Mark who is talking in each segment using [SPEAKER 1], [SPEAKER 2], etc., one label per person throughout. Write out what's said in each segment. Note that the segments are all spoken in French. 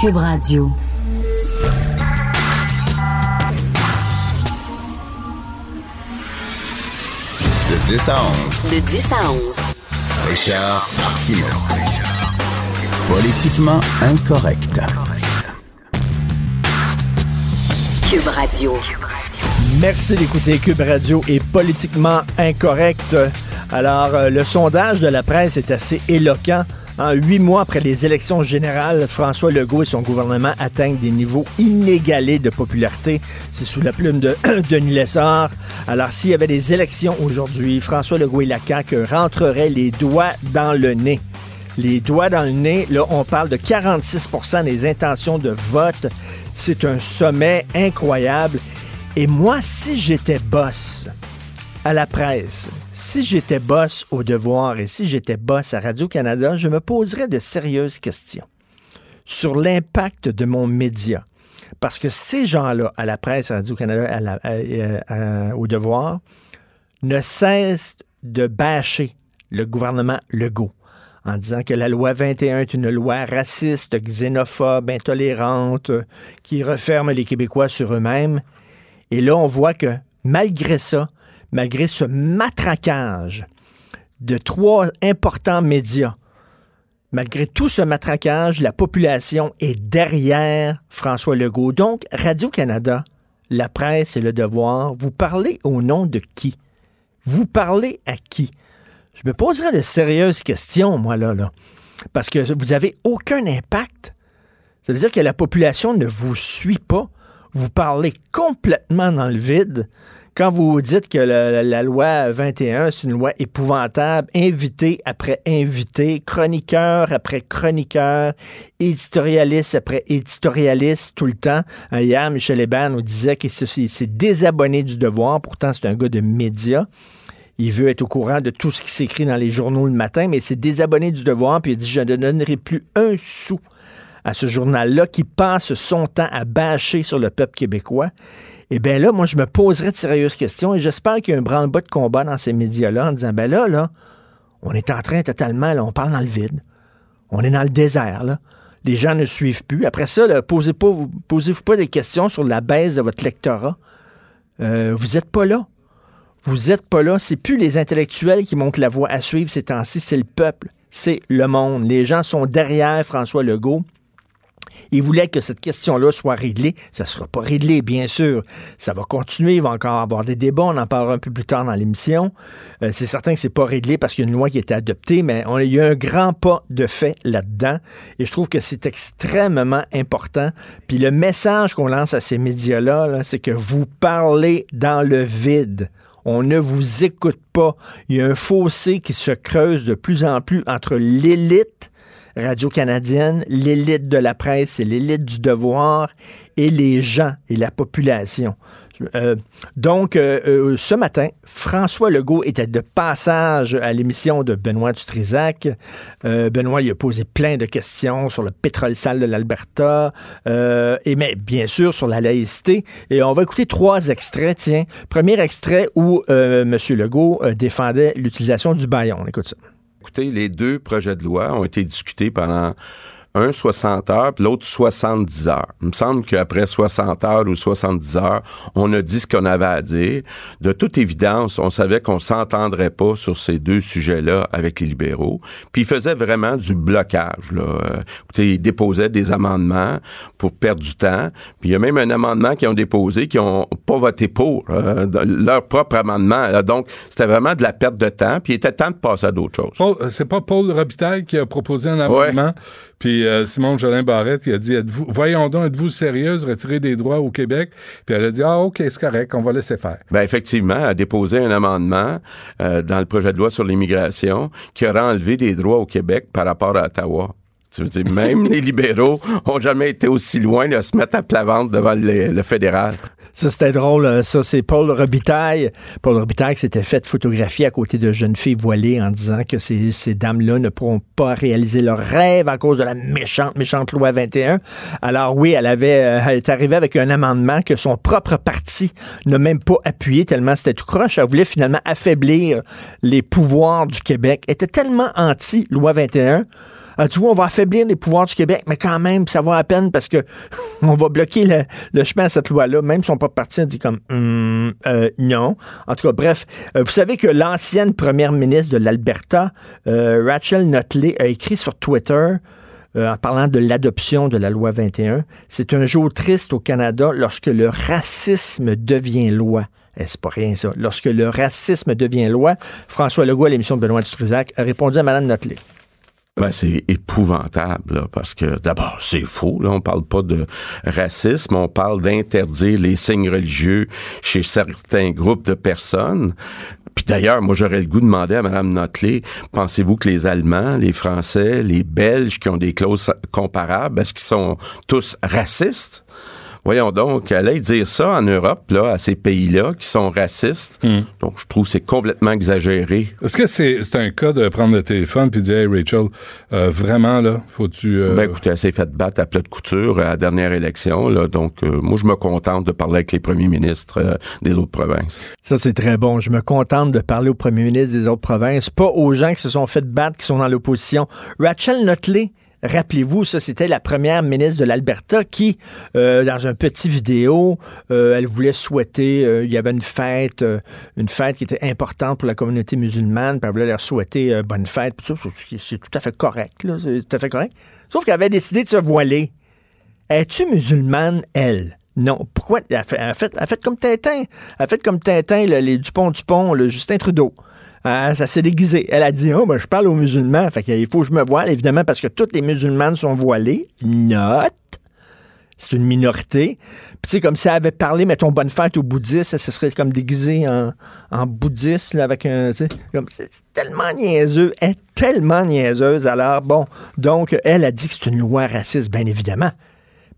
[SPEAKER 1] Cube Radio.
[SPEAKER 2] De 10 à 11.
[SPEAKER 1] De 10 à 11.
[SPEAKER 2] Richard Martineau. Politiquement incorrect.
[SPEAKER 1] Cube Radio.
[SPEAKER 3] Merci d'écouter Cube Radio est politiquement incorrect. Alors, euh, le sondage de la presse est assez éloquent. En huit mois après les élections générales, François Legault et son gouvernement atteignent des niveaux inégalés de popularité. C'est sous la plume de Denis Lessard. Alors, s'il y avait des élections aujourd'hui, François Legault et la CAQ rentreraient les doigts dans le nez. Les doigts dans le nez, là, on parle de 46% des intentions de vote. C'est un sommet incroyable. Et moi, si j'étais boss à la presse, si j'étais boss au devoir et si j'étais boss à Radio-Canada, je me poserais de sérieuses questions sur l'impact de mon média. Parce que ces gens-là, à la presse, à Radio-Canada, au devoir, ne cessent de bâcher le gouvernement Legault en disant que la loi 21 est une loi raciste, xénophobe, intolérante, qui referme les Québécois sur eux-mêmes. Et là, on voit que malgré ça, malgré ce matraquage de trois importants médias, malgré tout ce matraquage, la population est derrière François Legault. Donc, Radio-Canada, la presse et le devoir, vous parlez au nom de qui? Vous parlez à qui? Je me poserai de sérieuses questions, moi, là, là. Parce que vous n'avez aucun impact. Ça veut dire que la population ne vous suit pas. Vous parlez complètement dans le vide. Quand vous dites que la, loi 21, c'est une loi épouvantable, invité après invité, chroniqueur après chroniqueur, éditorialiste après éditorialiste tout le temps. Hein, hier, Michel Hébert nous disait qu'il s'est désabonné du devoir. Pourtant, c'est un gars de médias. Il veut être au courant de tout ce qui s'écrit dans les journaux le matin, mais c'est désabonné du devoir, puis il dit Je ne donnerai plus un sou à ce journal-là qui passe son temps à bâcher sur le peuple québécois. Eh bien là, moi, je me poserais de sérieuses questions et j'espère qu'il y a un branle-bas de combat dans ces médias-là en disant, ben là, là, on est en train totalement, là, on parle dans le vide. On est dans le désert, là. Les gens ne suivent plus. Après ça, posez pas, posez-vous pas des questions sur la baisse de votre lectorat. Euh, vous n'êtes pas là. Vous n'êtes pas là. C'est plus les intellectuels qui montent la voie à suivre ces temps-ci, c'est le peuple, c'est le monde. Les gens sont derrière François Legault. Il voulait que cette question-là soit réglée. Ça ne sera pas réglé, bien sûr. Ça va continuer. Il va encore avoir des débats. On en parlera un peu plus tard dans l'émission. Euh, c'est certain que c'est pas réglé parce qu'il y a une loi qui a été adoptée, mais on, il y a un grand pas de fait là-dedans. Et je trouve que c'est extrêmement important. Puis le message qu'on lance à ces médias-là, c'est que vous parlez dans le vide. On ne vous écoute pas. Il y a un fossé qui se creuse de plus en plus entre l'élite radio-canadienne, l'élite de la presse et l'élite du devoir et les gens et la population. Euh, donc, euh, euh, ce matin, François Legault était de passage à l'émission de Benoît Dutrisac. Benoît lui a posé plein de questions sur le pétrole sale de l'Alberta et mais bien sûr sur la laïcité. Et on va écouter trois extraits. Tiens, premier extrait où M. Legault défendait l'utilisation du baillon. On écoute ça.
[SPEAKER 4] Écoutez, les deux projets de loi ont été discutés pendant un 60 heures, puis l'autre 70 heures. Il me semble qu'après 60 heures ou 70 heures, on a dit ce qu'on avait à dire. De toute évidence, on savait qu'on s'entendrait pas sur ces deux sujets-là avec les libéraux. Puis il faisait vraiment du blocage. Là. Euh, écoutez, ils déposaient des amendements pour perdre du temps. Puis il y a même un amendement qu'ils ont déposé qui ont pas voté pour euh, leur propre amendement. Donc c'était vraiment de la perte de temps. Puis il était temps de passer à d'autres choses.
[SPEAKER 5] C'est pas Paul Robitaille qui a proposé un amendement. Puis euh, Simon Jolin Barrette, qui a dit êtes-vous, Voyons donc, êtes-vous sérieuse, retirer des droits au Québec? Puis elle a dit Ah, OK, c'est correct, on va laisser faire.
[SPEAKER 4] Ben, effectivement, elle a déposé un amendement euh, dans le projet de loi sur l'immigration qui aurait enlevé des droits au Québec par rapport à Ottawa Tu veux dire, même les libéraux ont jamais été aussi loin de se mettre à plat ventre devant le, fédéral.
[SPEAKER 3] Ça, c'était drôle. euh, Ça, c'est Paul Robitaille. Paul Robitaille s'était fait photographier à côté de jeunes filles voilées en disant que ces, ces dames-là ne pourront pas réaliser leurs rêves à cause de la méchante, méchante loi 21. Alors oui, elle avait, euh, elle est arrivée avec un amendement que son propre parti n'a même pas appuyé tellement c'était tout croche. Elle voulait finalement affaiblir les pouvoirs du Québec. Elle était tellement anti-loi 21 ah, tu vois, on va affaiblir les pouvoirs du Québec, mais quand même, ça va à peine parce que on va bloquer le, chemin à cette loi-là. Même son propre parti a dit comme Hum, euh, non. En tout cas, bref, euh, vous savez que l'ancienne première ministre de l'Alberta, euh, Rachel Notley, a écrit sur Twitter en parlant de l'adoption de la loi 21. C'est un jour triste au Canada lorsque le racisme devient loi. Eh, c'est pas rien, ça. Lorsque le racisme devient loi, François Legault, à l'émission de Benoît Dutrisac, a répondu à Mme Notley.
[SPEAKER 4] Ben, c'est épouvantable, parce que d'abord, c'est faux. Là, on parle pas de racisme, on parle d'interdire les signes religieux chez certains groupes de personnes. Puis d'ailleurs, moi, j'aurais le goût de demander à Mme Notley, pensez-vous que les Allemands, les Français, les Belges qui ont des clauses comparables, est-ce qu'ils sont tous racistes? Voyons donc, aller dire ça en Europe, là, à ces pays-là qui sont racistes. Donc, je trouve que c'est complètement exagéré.
[SPEAKER 5] Est-ce que c'est c'est un cas de prendre le téléphone puis dire, hey Rachel, euh, vraiment, là, faut-tu. euh,
[SPEAKER 4] Ben écoutez, elle s'est fait battre à plat de couture à la dernière élection. Là, donc, euh, moi, je me contente de parler avec les premiers ministres euh, des autres provinces.
[SPEAKER 3] Ça, c'est très bon. Je me contente de parler au premier ministre des autres provinces, pas aux gens qui se sont fait battre, qui sont dans l'opposition. Rachel Notley, rappelez-vous, ça, c'était la première ministre de l'Alberta qui, euh, dans un petit vidéo, euh, elle voulait souhaiter, euh, il y avait une fête, une fête qui était importante pour la communauté musulmane, puis elle voulait leur souhaiter bonne fête. C'est- tout à fait correct, là. C'est tout à fait correct. Sauf qu'elle avait décidé de se voiler. Es-tu musulmane, elle? Non. Pourquoi? Elle a fait, comme Tintin. Elle a fait comme Tintin, les Dupont-Dupont, le Justin Trudeau. Hein, ça s'est déguisé. Elle a dit, oh, ben, je parle aux musulmans. Fait qu'il faut que je me voile, évidemment, parce que toutes les musulmanes sont voilées. Note. C'est une minorité. Puis, tu sais, comme si elle avait parlé, mettons, bonne fête aux bouddhistes, ça serait comme déguisé en, en bouddhiste, avec un. c'est tellement niaiseux. Elle est tellement niaiseuse. Alors, bon, donc, elle a dit que c'est une loi raciste, bien évidemment.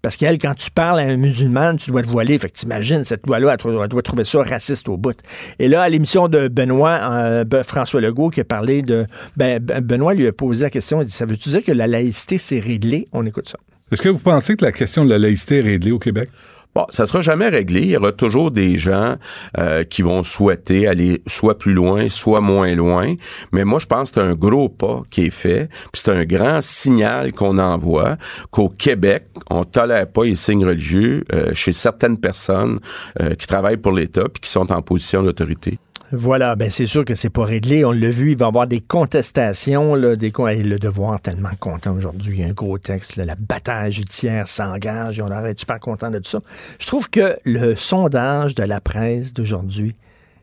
[SPEAKER 3] Parce qu'elle, quand tu parles à un musulman, tu dois te voiler. Fait que t'imagines, cette loi-là, elle, doit trouver ça raciste au bout. Et là, à l'émission de Benoît, euh, François Legault, qui a parlé de... Ben- Benoît lui a posé la question, il dit, ça veut-tu dire que la laïcité, c'est réglé? On écoute ça.
[SPEAKER 5] Est-ce que vous pensez que la question de la laïcité est réglée au Québec?
[SPEAKER 4] Bon, ça sera jamais réglé. Il y aura toujours des gens euh, qui vont souhaiter aller soit plus loin, soit moins loin. Mais moi, je pense que c'est un gros pas qui est fait. Puis c'est un grand signal qu'on envoie qu'au Québec, on tolère pas les signes religieux euh, chez certaines personnes euh, qui travaillent pour l'État puis qui sont en position d'autorité.
[SPEAKER 3] Voilà, ben c'est sûr que c'est pas réglé. On l'a vu, il va y avoir des contestations, là, des le devoir tellement content aujourd'hui. Un gros texte, la bataille judiciaire s'engage on aurait super content de tout ça. Je trouve que le sondage de la presse d'aujourd'hui,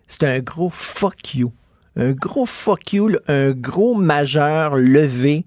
[SPEAKER 3] c'est un gros fuck you. Un gros fuck you, un gros majeur levé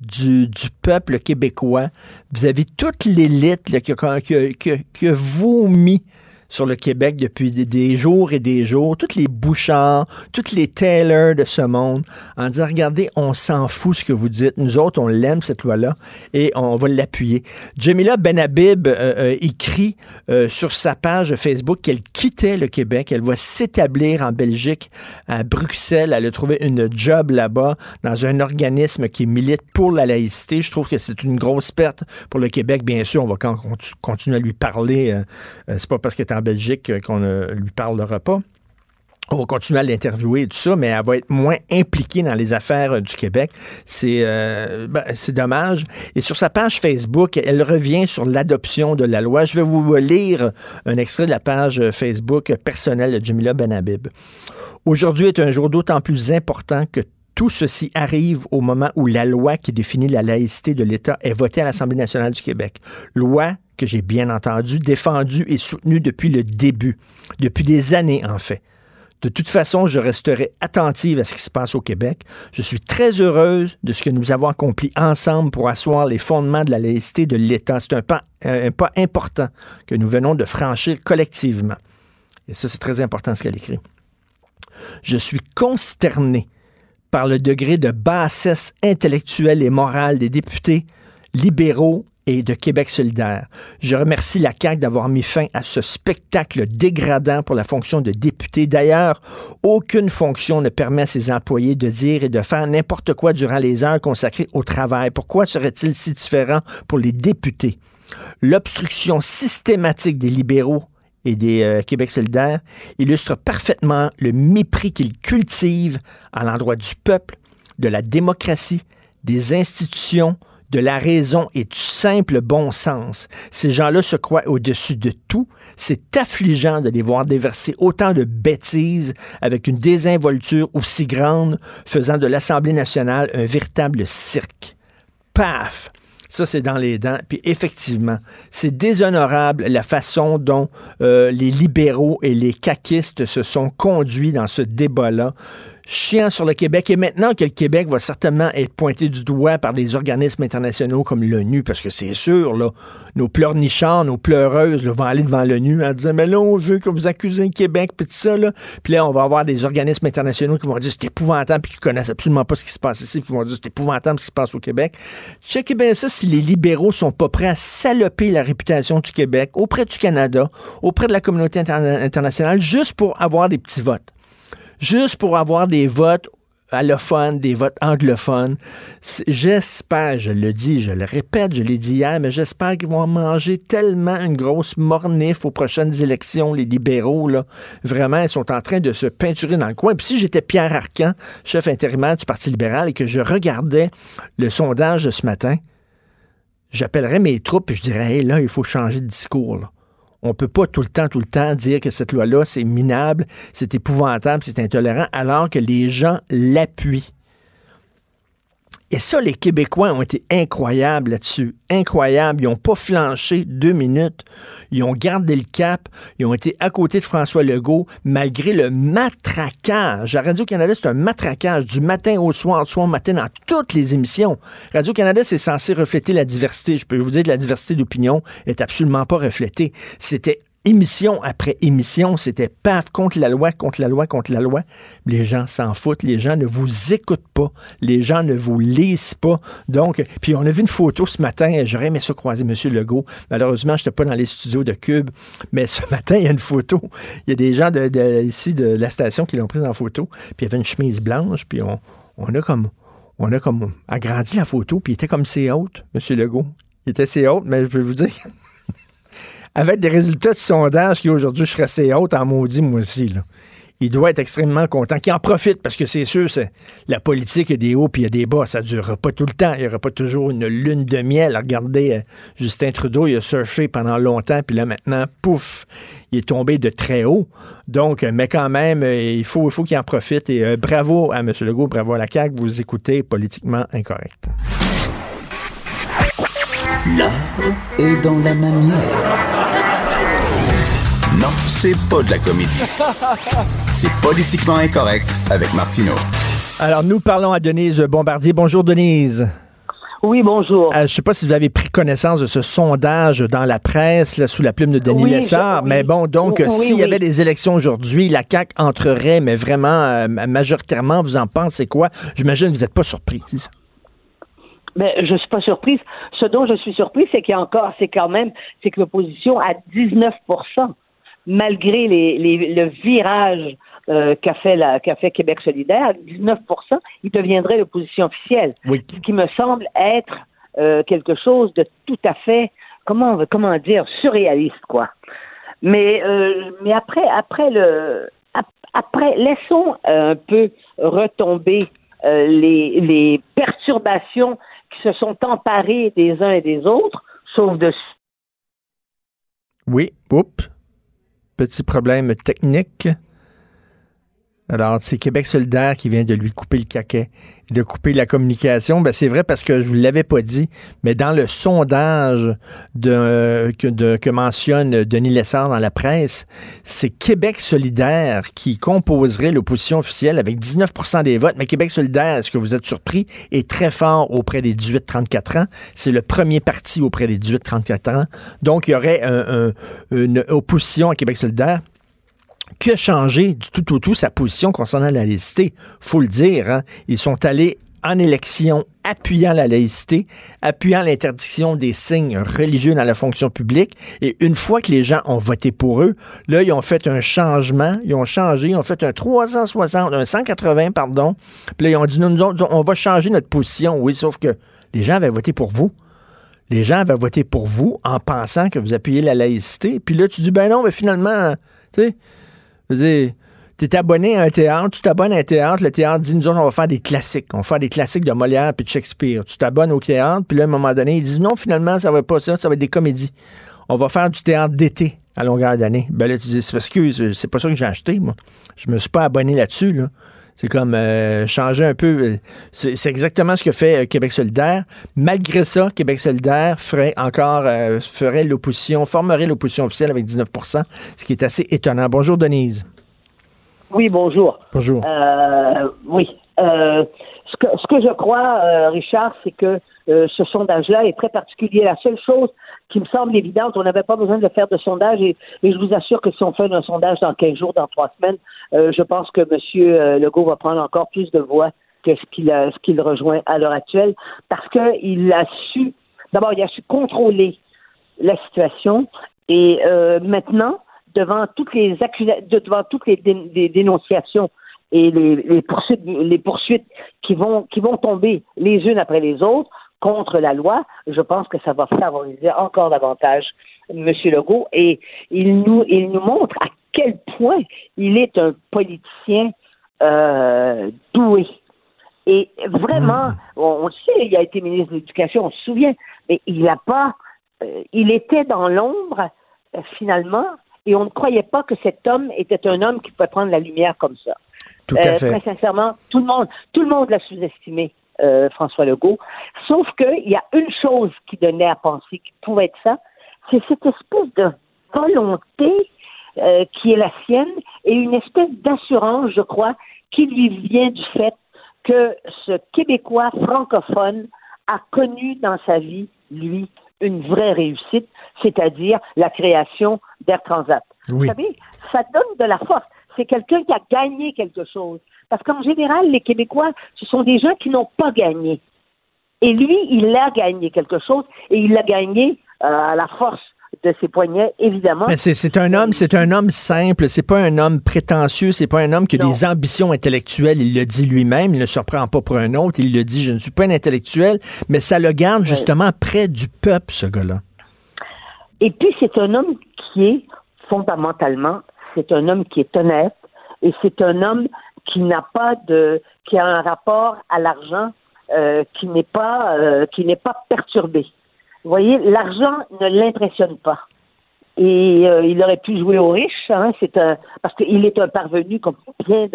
[SPEAKER 3] du, du peuple québécois vis-à-vis toute l'élite qui, qui qui qui a vomi sur le Québec depuis des, jours et des jours, tous les Bouchards, tous les Taylor de ce monde, en disant, regardez, on s'en fout ce que vous dites. Nous autres, on l'aime, cette loi-là, et on va l'appuyer. Jamila Benhabib euh, euh, écrit euh, sur sa page Facebook qu'elle quittait le Québec, elle va s'établir en Belgique, à Bruxelles, elle a trouvé une job là-bas, dans un organisme qui milite pour la laïcité. Je trouve que c'est une grosse perte pour le Québec. Bien sûr, on va continuer à lui parler. euh, euh, c'est pas parce est en Belgique euh, qu'on ne lui parlera pas. On va continuer à l'interviewer et tout ça, mais elle va être moins impliquée dans les affaires euh, du Québec. C'est euh, ben, c'est dommage. Et sur sa page Facebook, elle revient sur l'adoption de la loi. Je vais vous lire un extrait de la page Facebook personnelle de Jamila Benhabib. Aujourd'hui est un jour d'autant plus important que tout ceci arrive au moment où la loi qui définit la laïcité de l'État est votée à l'Assemblée nationale du Québec. Loi que j'ai bien entendu, défendue et soutenue depuis le début, depuis des années en fait. De toute façon, je resterai attentive à ce qui se passe au Québec. Je suis très heureuse de ce que nous avons accompli ensemble pour asseoir les fondements de la laïcité de l'État. C'est un pas, important que nous venons de franchir collectivement. Et ça, c'est très important ce qu'elle écrit. Je suis consterné par le degré de bassesse intellectuelle et morale des députés libéraux et de Québec solidaire. Je remercie la CAQ d'avoir mis fin à ce spectacle dégradant pour la fonction de député. D'ailleurs, aucune fonction ne permet à ses employés de dire et de faire n'importe quoi durant les heures consacrées au travail. Pourquoi serait-il si différent pour les députés? L'obstruction systématique des libéraux et des euh, Québec solidaires illustre parfaitement le mépris qu'ils cultivent à l'endroit du peuple, de la démocratie, des institutions, de la raison et du simple bon sens. Ces gens-là se croient au-dessus de tout. C'est affligeant de les voir déverser autant de bêtises avec une désinvolture aussi grande, faisant de l'Assemblée nationale un véritable cirque. Paf! Ça, c'est dans les dents. Puis effectivement, c'est déshonorable la façon dont euh, les libéraux et les caquistes se sont conduits dans ce débat-là chiant sur le Québec. Et maintenant que le Québec va certainement être pointé du doigt par des organismes internationaux comme l'ONU, parce que c'est sûr, là, nos pleurnichards, nos pleureuses vont aller devant l'ONU en disant, mais là, on veut que vous accusez le Québec, puis tout ça, là. Puis là, on va avoir des organismes internationaux qui vont dire, c'est épouvantable, puis qui connaissent absolument pas ce qui se passe ici, puis qui vont dire, c'est épouvantable ce qui se passe au Québec. Checkez bien ça si les libéraux sont pas prêts à saloper la réputation du Québec auprès du Canada, auprès de la communauté internationale, juste pour avoir des petits votes juste pour avoir des votes allophones, des votes anglophones. J'espère, je le dis, je le répète, je l'ai dit hier, mais j'espère qu'ils vont manger tellement une grosse mornif aux prochaines élections, les libéraux, là. Vraiment, ils sont en train de se peinturer dans le coin. Puis si j'étais Pierre Arcan, chef intérimaire du Parti libéral, et que je regardais le sondage de ce matin, j'appellerais mes troupes et je dirais, là, il faut changer de discours. On ne peut pas tout le temps, tout le temps dire que cette loi-là, c'est minable, c'est épouvantable, c'est intolérant, alors que les gens l'appuient. Et ça, les Québécois ont été incroyables là-dessus. Incroyables. Ils n'ont pas flanché deux minutes. Ils ont gardé le cap. Ils ont été à côté de François Legault, malgré le matraquage. Radio-Canada, c'est un matraquage du matin au soir, soir au matin, dans toutes les émissions. Radio-Canada, c'est censé refléter la diversité. Je peux vous dire que la diversité d'opinion est absolument pas reflétée. C'était émission après émission, c'était paf contre la loi, contre la loi, contre la loi. Les gens s'en foutent, les gens ne vous écoutent pas, les gens ne vous lisent pas. Donc, puis on a vu une photo ce matin, j'aurais aimé ça croiser M. Legault. Malheureusement, je n'étais pas dans les studios de Cube, mais ce matin, il y a une photo. Il y a des gens de, ici de la station qui l'ont prise en photo, puis il y avait une chemise blanche, puis on, a comme on a comme agrandi la photo, puis il était comme c'est haute, M. Legault. Il était assez haute, mais je peux vous dire, avec des résultats de sondage qui aujourd'hui je serais assez haute en maudit, moi aussi. Il doit être extrêmement content. Qu'il en profite, parce que c'est sûr, c'est la politique, il a des hauts puis a des bas. Ça ne durera pas tout le temps. Il n'y aura pas toujours une lune de miel. Regardez, euh, Justin Trudeau, il a surfé pendant longtemps, puis là, maintenant, pouf, il est tombé de très haut. Donc, euh, mais quand même, euh, il faut, il qu'il en profite. Et bravo à M. Legault, bravo à la CAQ. Vous écoutez Politiquement Incorrect.
[SPEAKER 2] L'art est dans la manière. Non, c'est pas de la comédie. C'est politiquement incorrect avec Martineau.
[SPEAKER 3] Alors, nous parlons à Denise Bombardier. Bonjour, Denise.
[SPEAKER 6] Oui, bonjour.
[SPEAKER 3] Euh, je ne sais pas si vous avez pris connaissance de ce sondage dans la presse sous la plume de Denis Lessard, mais bon, donc s'il y avait des élections aujourd'hui, la CAQ entrerait, mais vraiment euh, majoritairement, vous en pensez quoi? J'imagine que vous n'êtes pas surpris, c'est ça?
[SPEAKER 6] Mais ben, je suis pas surprise. Ce dont je suis surprise, c'est qu'il y a encore, c'est quand même, c'est que l'opposition a 19% malgré les, les, le virage euh, qu'a fait, fait Québec solidaire, 19% il deviendrait l'opposition officielle. Ce qui me semble être euh, quelque chose de tout à fait, comment, comment dire, surréaliste, quoi. Mais, euh, mais après, après le, après, laissons un peu retomber les, les perturbations se sont emparées des uns et des autres, sauf de.
[SPEAKER 3] Oui, oups petit problème technique. Alors, c'est Québec solidaire qui vient de lui couper le caquet, de couper la communication. Ben, c'est vrai parce que je vous l'avais pas dit, mais dans le sondage de, que, que mentionne Denis Lessard dans la presse, c'est Québec solidaire qui composerait l'opposition officielle avec 19% des votes. Mais Québec solidaire, est-ce que vous êtes surpris, est très fort auprès des 18-34 ans. C'est le premier parti auprès des 18-34 ans. Donc, il y aurait une opposition à Québec solidaire que changer du tout au tout sa position concernant la laïcité? Faut le dire, hein. ils sont allés en élection appuyant la laïcité, appuyant l'interdiction des signes religieux dans la fonction publique. Et une fois que les gens ont voté pour eux, là, ils ont fait un changement, ils ont changé, ils ont fait un 360, un 180, pardon. Puis là, ils ont dit, nous, nous on va changer notre position. Oui, sauf que les gens avaient voté pour vous. Les gens avaient voté pour vous en pensant que vous appuyez la laïcité. Puis là, tu dis, ben non, mais finalement, tu sais, je veux dire, tu es abonné à un théâtre, tu t'abonnes à un théâtre, le théâtre dit, nous autres, on va faire des classiques. On va faire des classiques de Molière puis de Shakespeare. Tu t'abonnes au théâtre, puis là, à un moment donné, ils disent, non, finalement, ça va pas ça, ça va être des comédies. On va faire du théâtre d'été à longueur d'année. Ben là, tu dis, que c'est pas ça que j'ai acheté, moi. Je me suis pas abonné là-dessus, là. C'est comme euh, changer un peu. euh, C'est c'est exactement ce que fait euh, Québec solidaire. Malgré ça, Québec solidaire ferait encore euh, ferait l'opposition, formerait l'opposition officielle avec 19% ce qui est assez étonnant. Bonjour, Denise.
[SPEAKER 6] Oui, bonjour.
[SPEAKER 3] Bonjour.
[SPEAKER 6] Euh, oui. Euh, ce, que, ce que je crois, euh, Richard, c'est que euh, ce sondage-là est très particulier. La seule chose qui me semble évidente, on n'avait pas besoin de faire de sondage et, et je vous assure que si on fait un sondage dans 15 jours, dans trois semaines, euh, je pense que M. euh, Legault va prendre encore plus de voix que ce qu'il rejoint à l'heure actuelle parce qu'il a su, d'abord, il a su contrôler la situation et euh, maintenant, devant toutes les accusations, devant toutes les, les dénonciations et les, les poursuites, les poursuites qui vont qui vont tomber les unes après les autres contre la loi, je pense que ça va favoriser encore davantage M. Legault et il nous il nous montre à quel point il est un politicien euh, doué. Et vraiment, on, on le sait, il a été ministre de l'Éducation, on se souvient, mais il n'a pas, euh, il était dans l'ombre euh, finalement, et on ne croyait pas que cet homme était un homme qui pouvait prendre la lumière comme ça.
[SPEAKER 3] Tout à fait.
[SPEAKER 6] Très sincèrement, tout le monde, tout le monde l'a sous-estimé, euh, François Legault. Sauf qu'il y a une chose qui donnait à penser qu'il pouvait être ça, c'est cette espèce de volonté euh, qui est la sienne et une espèce d'assurance, je crois, qui lui vient du fait que ce Québécois francophone a connu dans sa vie, lui, une vraie réussite, c'est-à-dire la création d'Air Transat.
[SPEAKER 3] Oui.
[SPEAKER 6] Vous savez, ça donne de la force. C'est quelqu'un qui a gagné quelque chose. Parce qu'en général, les Québécois, ce sont des gens qui n'ont pas gagné. Et lui, il a gagné quelque chose et il l'a gagné euh, à la force de ses poignets, évidemment.
[SPEAKER 3] Mais c'est un homme, c'est un homme simple, c'est pas un homme prétentieux, c'est pas un homme qui a
[SPEAKER 6] Non.
[SPEAKER 3] des ambitions intellectuelles, il le dit lui-même, il ne se reprend pas pour un autre, il le dit, je ne suis pas un intellectuel, mais ça le garde justement près du peuple, ce gars-là.
[SPEAKER 6] Et puis, c'est un homme qui est, fondamentalement, c'est un homme qui est honnête et c'est un homme qui n'a pas de, qui a un rapport à l'argent euh, qui n'est pas, euh, qui n'est pas perturbé. Vous voyez, l'argent ne l'impressionne pas. Et euh, il aurait pu jouer aux riches, hein, c'est un, parce qu'il est un parvenu comme bien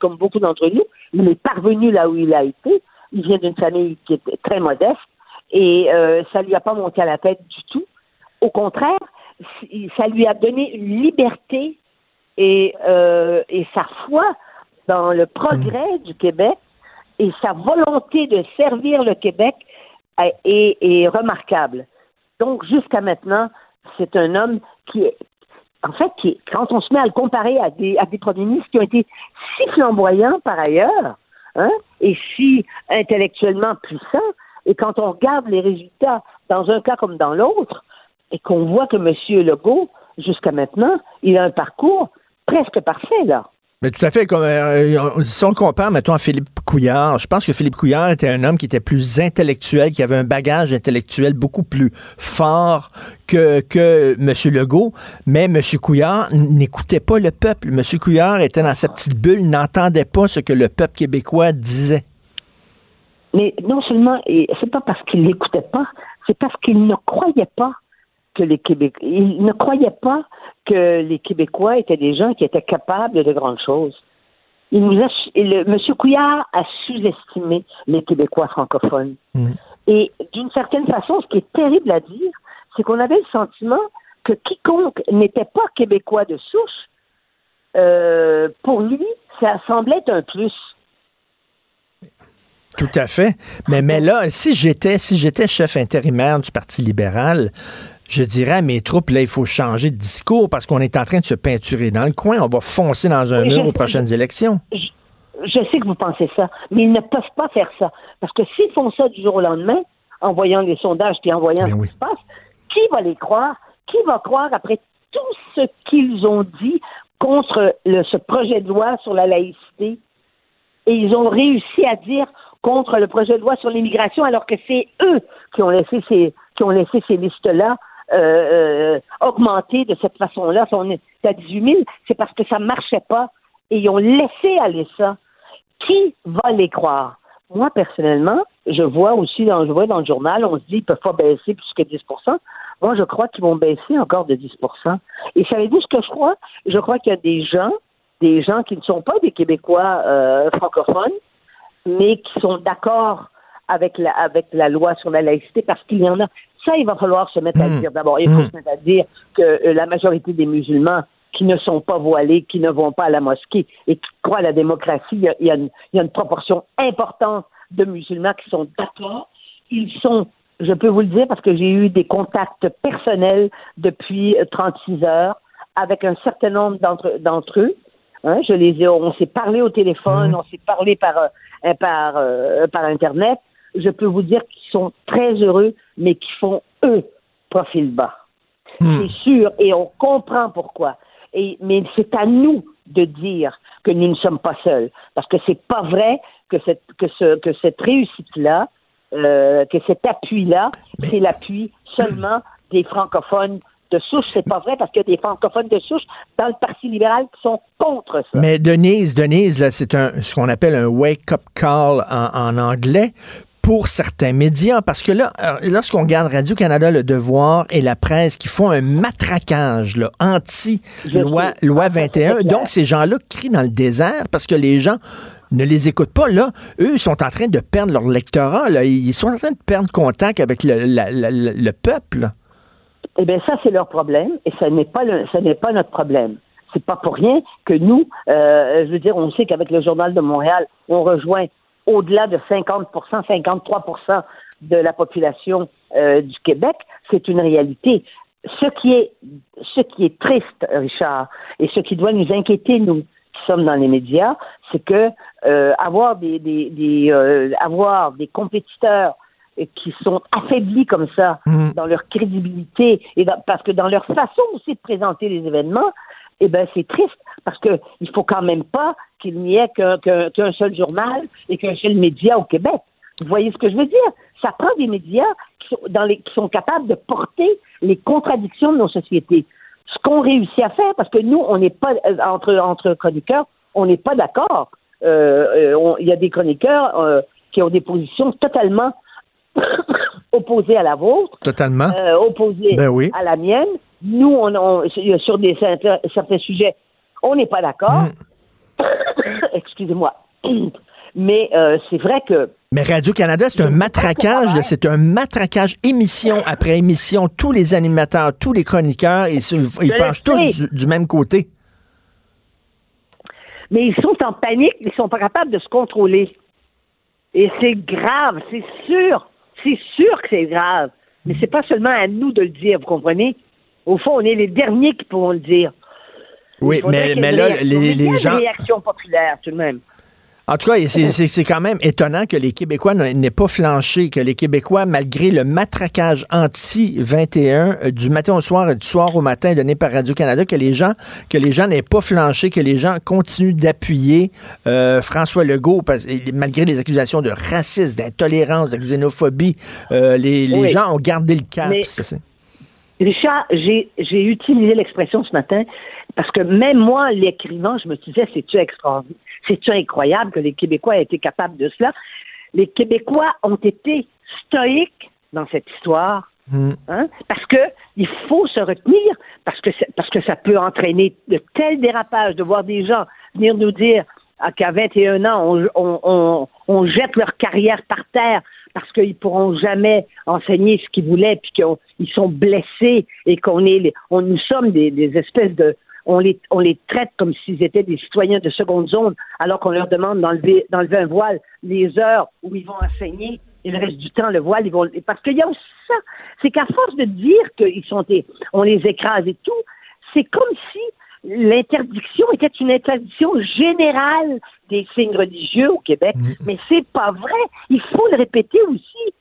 [SPEAKER 6] comme beaucoup d'entre nous. Il est parvenu là où il a été. Il vient d'une famille qui est très modeste et euh, ça lui a pas monté à la tête du tout. Au contraire, ça lui a donné une liberté et, euh, et sa foi dans le progrès du Québec et sa volonté de servir le Québec est, est- est remarquable. Donc, jusqu'à maintenant, c'est un homme qui est, en fait, qui, quand on se met à le comparer à des, à des premiers ministres qui ont été si flamboyants par ailleurs, hein, et si intellectuellement puissants, et quand on regarde les résultats dans un cas comme dans l'autre, et qu'on voit que M. Legault, jusqu'à maintenant, il a un parcours presque parfait, là.
[SPEAKER 3] Mais tout à fait, comme euh, si on le compare, mettons, à Philippe Couillard, je pense que Philippe Couillard était un homme qui était plus intellectuel, qui avait un bagage intellectuel beaucoup plus fort que, que M. Legault, mais M. Couillard n'écoutait pas le peuple. M. Couillard était dans sa petite bulle, n'entendait pas ce que le peuple québécois disait.
[SPEAKER 6] Mais non seulement, c'est pas parce qu'il n'écoutait pas, c'est parce qu'il ne croyait pas que les Québécois, il ne croyait pas que les Québécois étaient des gens qui étaient capables de grandes choses. Il nous a, et le, M. Couillard a sous-estimé les Québécois francophones.
[SPEAKER 3] Mhm.
[SPEAKER 6] Et d'une certaine façon, ce qui est terrible à dire, c'est qu'on avait le sentiment que quiconque n'était pas québécois de souche, euh, pour lui, ça semblait être un plus.
[SPEAKER 3] Tout à fait. Mais, mais là, si j'étais, si j'étais chef intérimaire du Parti libéral, je dirais à mes troupes, là, il faut changer de discours parce qu'on est en train de se peinturer dans le coin. On va foncer dans un
[SPEAKER 6] Oui,
[SPEAKER 3] mur aux prochaines élections.
[SPEAKER 6] je sais que vous pensez ça, mais ils ne peuvent pas faire ça. Parce que s'ils font ça du jour au lendemain, en voyant les sondages et en voyant
[SPEAKER 3] Ben
[SPEAKER 6] ce
[SPEAKER 3] oui.
[SPEAKER 6] qui se passe, qui va les croire? Qui va croire après tout ce qu'ils ont dit contre le- ce projet de loi sur la laïcité? Et ils ont réussi à dire contre le projet de loi sur l'immigration, alors que c'est eux qui ont laissé ces, qui ont laissé ces listes-là euh, euh, augmenter de cette façon-là. Si on est à 18 000, c'est parce que ça marchait pas et ils ont laissé aller ça. Qui va les croire? Moi, personnellement, je vois aussi dans, je vois dans le journal, on se dit qu'ils peuvent pas baisser plus que 10% Moi, je crois qu'ils vont baisser encore de 10% Et savez-vous ce que je crois? Je crois qu'il y a des gens, des gens qui ne sont pas des Québécois euh, francophones, mais qui sont d'accord avec la, avec la loi sur la laïcité parce qu'il y en a. Ça, il va falloir se mettre à
[SPEAKER 3] Mm.
[SPEAKER 6] dire. D'abord, il faut
[SPEAKER 3] Mm.
[SPEAKER 6] se mettre à dire que euh, la majorité des musulmans qui ne sont pas voilés, qui ne vont pas à la mosquée et qui croient à la démocratie, il y a, il y a une, il y a une proportion importante de musulmans qui sont d'accord. Ils sont, je peux vous le dire parce que j'ai eu des contacts personnels depuis euh, 36 heures avec un certain nombre d'entre d'entre eux. Hein, je les ai, on s'est parlé au téléphone, on s'est parlé par euh, par euh, par internet. Je peux vous dire qu'ils sont très heureux, mais qui font eux profil bas. C'est sûr, et on comprend pourquoi. Et, mais c'est à nous de dire que nous ne sommes pas seuls, parce que c'est pas vrai que cette que ce que cette réussite là, euh, que cet appui là, c'est l'appui seulement des francophones de souche. C'est pas vrai parce qu'il y a des francophones de souche dans le Parti libéral qui sont contre ça.
[SPEAKER 3] Mais Denise, Denise, c'est un, ce qu'on appelle un wake-up call en, en anglais pour certains médias, parce que là, euh, lorsqu'on regarde Radio-Canada, Le Devoir et la presse qui font un matraquage anti-loi loi
[SPEAKER 6] Ah, ça,
[SPEAKER 3] 21,
[SPEAKER 6] c'est clair.
[SPEAKER 3] donc ces gens-là crient dans le désert parce que les gens ne les écoutent pas. Là, eux, ils sont en train de perdre leur lectorat. Là. Ils sont en train de perdre contact avec le, la- la- la- le peuple.
[SPEAKER 6] Eh bien, ça, c'est leur problème, et ce n'est pas le, ce n'est pas notre problème. C'est pas pour rien que nous, euh, je veux dire, on sait qu'avec le Journal de Montréal, on rejoint au-delà de 50% 53% de la population euh, du Québec. C'est une réalité. Ce qui est, ce qui est triste, Richard, et ce qui doit nous inquiéter, nous qui sommes dans les médias, c'est que euh, avoir des, des, des euh, avoir des compétiteurs et qui sont affaiblis comme ça
[SPEAKER 3] Mhm.
[SPEAKER 6] dans leur crédibilité et dans- parce que dans leur façon aussi de présenter les événements, eh ben c'est triste parce que il faut quand même pas qu'il n'y ait qu'un seul journal et qu'un seul média au Québec. Vous voyez ce que je veux dire? Ça prend des médias qui sont, dans les, qui sont capables de porter les contradictions de nos sociétés. Ce qu'on réussit à faire, parce que nous, on n'est pas euh, entre entre chroniqueurs, on n'est pas d'accord. Euh, euh, Il y a des chroniqueurs euh, qui ont des positions totalement opposées à la vôtre
[SPEAKER 3] Totalement.
[SPEAKER 6] euh, opposée
[SPEAKER 3] Ben oui.
[SPEAKER 6] à la mienne. Nous, on, on- sur des certains certains sujets, on n'est pas d'accord.
[SPEAKER 3] Mm.
[SPEAKER 6] Excusez-moi. Mais euh, c'est vrai que
[SPEAKER 3] Mais Radio-Canada, c'est un matraquage, c'est un matraquage émission après émission. Tous les animateurs, tous les chroniqueurs, ils, ils penchent tous du, du même côté.
[SPEAKER 6] mais ils sont en panique, ils sont pas capables de se contrôler. Et c'est grave, c'est sûr. C'est sûr que c'est grave. Mais c'est pas seulement à nous de le dire, vous comprenez? Au fond, on est les derniers qui pourront le dire.
[SPEAKER 3] Oui, mais, là,
[SPEAKER 6] réaction.
[SPEAKER 3] les, les
[SPEAKER 6] une
[SPEAKER 3] gens.
[SPEAKER 6] réaction populaire, tout de même.
[SPEAKER 3] En tout cas, c'est- quand même étonnant que les Québécois n'aient pas flanché, que les Québécois, malgré le matraquage anti-21 euh, du matin au soir et du soir au matin donné par Radio-Canada, que les gens que les gens n'aient pas flanché, que les gens continuent d'appuyer euh, François Legault, parce- malgré les accusations de racisme, d'intolérance, de xénophobie, euh, les, les
[SPEAKER 6] Oui.
[SPEAKER 3] gens ont gardé le cap.
[SPEAKER 6] Mais-. Richard, j'ai utilisé l'expression ce matin parce que même moi, l'écrivant, je me disais, c'est-tu extraordinaire, c'est-tu incroyable que les Québécois aient été capables de cela? Les Québécois ont été stoïques dans cette histoire.
[SPEAKER 3] Hmm.
[SPEAKER 6] Hein? Parce que il faut se retenir, parce que, parce que ça peut entraîner de tels dérapages, de voir des gens venir nous dire ah, qu'à 21 ans, on, on, on, on jette leur carrière par terre parce qu'ils pourront jamais enseigner ce qu'ils voulaient, puis qu'ils sont blessés et qu'on est, les- on, nous sommes des, des espèces de, on les, on les traite comme s'ils étaient des citoyens de seconde zone, alors qu'on leur demande d'enlever, d'enlever un voile les heures où ils vont enseigner et le reste du temps, le voile, ils vont, parce qu'il y a aussi ça, c'est qu'à force de dire qu'ils sont, des- on les écrase et tout, c'est comme si l'interdiction était une interdiction générale des signes religieux au Québec. Mais c'est pas vrai. Il faut le répéter aussi.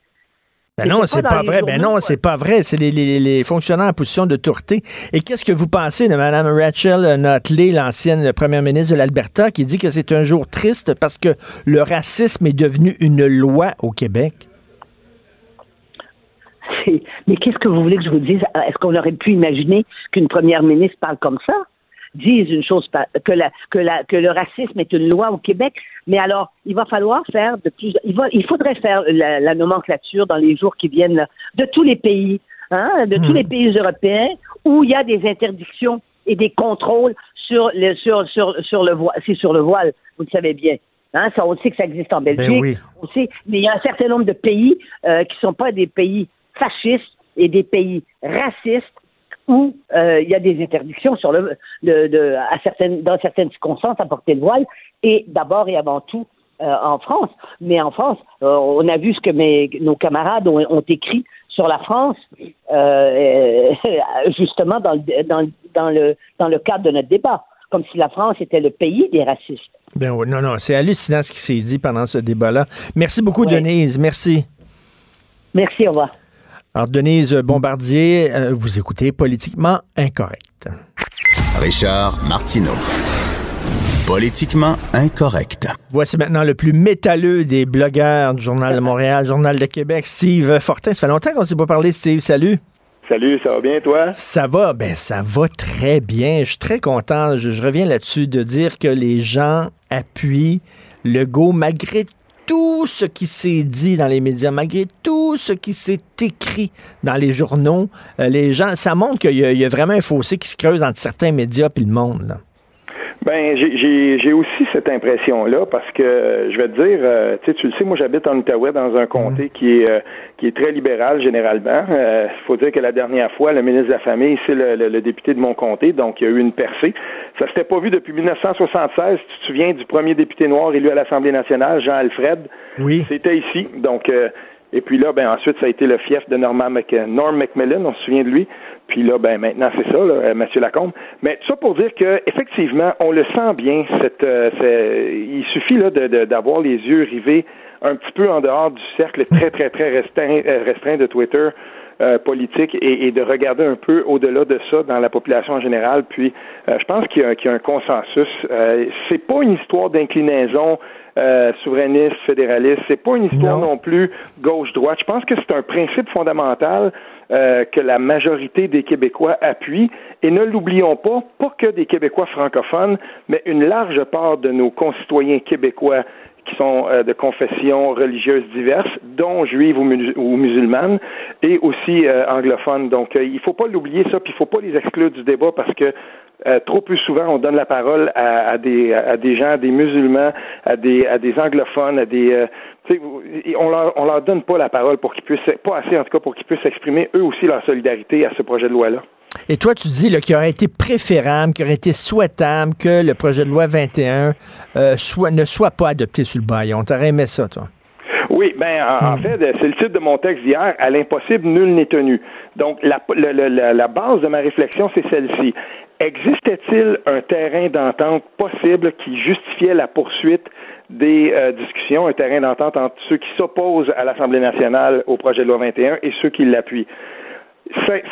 [SPEAKER 3] Ben non, c'est pas, vrai. Ben non, c'est pas vrai. C'est les, les, les, fonctionnaires en position de tourté. Et qu'est-ce que vous pensez de Mme Rachel Notley, l'ancienne première ministre de l'Alberta, qui dit que c'est un jour triste parce que le racisme est devenu une loi au Québec?
[SPEAKER 6] Mais qu'est-ce que vous voulez que je vous dise? Est-ce qu'on aurait pu imaginer qu'une première ministre parle comme ça? Disent une chose que la, que la que le racisme est une loi au Québec, mais alors il va falloir faire de plus il va il faudrait faire la, nomenclature dans les jours qui viennent de tous les pays, hein, de tous hmm. les pays européens où il y a des interdictions et des contrôles sur le sur sur sur le voile, c'est sur le voile, vous le savez bien. Hein, ça, on sait que ça existe en Belgique,
[SPEAKER 3] ben oui.
[SPEAKER 6] on sait, mais il y a un certain nombre de pays euh, qui sont pas des pays fascistes et des pays racistes où euh, il y a des interdictions sur le, de, à certaines, dans certaines circonstances à porter le voile, et d'abord et avant tout euh, en France. Mais en France, euh, on a vu ce que mes, nos camarades ont, ont écrit sur la France, justement dans le, dans, dans, le, dans le cadre de notre débat, comme si la France était le pays des racistes.
[SPEAKER 3] Ben oui, non, non, c'est hallucinant ce qui s'est dit pendant ce débat-là. Merci beaucoup, Denise. Merci.
[SPEAKER 6] Merci, au revoir.
[SPEAKER 3] Alors, Denise Bombardier, euh, vous écoutez Politiquement Incorrect.
[SPEAKER 2] Richard Martineau. Politiquement incorrect.
[SPEAKER 3] Voici maintenant le plus métalleux des blogueurs du Journal de Montréal, Journal de Québec, Steve Fortin. Ça fait longtemps qu'on ne s'est pas parlé, Steve. Salut.
[SPEAKER 7] Salut, ça va bien, toi?
[SPEAKER 3] Ça va, ben ça va très bien. Je suis très content. Je, je reviens là-dessus de dire que les gens appuient le go malgré tout ce qui s'est dit dans les médias, malgré tout ce qui s'est écrit dans les journaux, euh, les gens, ça montre qu'il y, a vraiment un fossé qui se creuse entre certains médias et le monde.
[SPEAKER 7] Ben, j'ai aussi cette impression-là parce que je vais te dire, euh, tu le sais, moi j'habite en Outaouais dans un comté mhm. qui est euh, qui est très libéral généralement. Il euh, faut dire que la dernière fois, le ministre de la Famille, c'est le, député de mon comté, donc il y a eu une percée. Ça s'était pas vu depuis 1976. Tu te souviens du premier député noir élu à l'Assemblée nationale, Jean Alfred?
[SPEAKER 3] Oui.
[SPEAKER 7] C'était ici. Donc et puis là, ben ensuite, ça a été le fief de Norman Mc... Norm Macmillan, on se souvient de lui. Puis là, ben maintenant, c'est ça, là, euh, Mathieu Lacombe. Mais tout ça pour dire que effectivement, on le sent bien. Cette, euh, il suffit là d'avoir les yeux rivés un petit peu en dehors du cercle très, très, très restreint, euh, restreint de Twitter. politique et, de regarder un peu au-delà de ça dans la population en général. Puis, je pense qu'il y, y, a un consensus. c'est pas une histoire d'inclinaison souverainiste, fédéraliste. C'est pas une histoire non, plus gauche-droite. Je pense que c'est un principe fondamental euh, que la majorité des Québécois appuient. Et ne l'oublions pas, pas que des Québécois francophones, mais une large part de nos concitoyens québécois qui sont euh, de confessions religieuses diverses, dont juives ou, musulmanes, et aussi anglophones. Donc, il ne faut pas l'oublier ça, puis il ne faut pas les exclure du débat parce que euh, trop plus souvent, on donne la parole à, des, à des gens, à des musulmans, à des, à des anglophones, à des, euh, on leur, on leur donne pas la parole pour qu'ils puissent, pas assez en tout cas pour qu'ils puissent exprimer eux aussi leur solidarité à ce projet de loi-là.
[SPEAKER 3] Et toi, tu dis qu'il aurait été préférable, qu'il aurait été souhaitable que le projet de loi 21 euh, soit, ne soit pas adopté sur le baillon. T'aurais aimé ça, toi?
[SPEAKER 7] Oui, ben en, hmm. fait, c'est le titre de mon texte d'hier. À l'impossible, nul n'est tenu. Donc, la, la, la, base de ma réflexion, c'est celle-ci. Existait-il un terrain d'entente possible qui justifiait la poursuite des euh, discussions, un terrain d'entente entre ceux qui s'opposent à l'Assemblée nationale au projet de loi 21 et ceux qui l'appuient?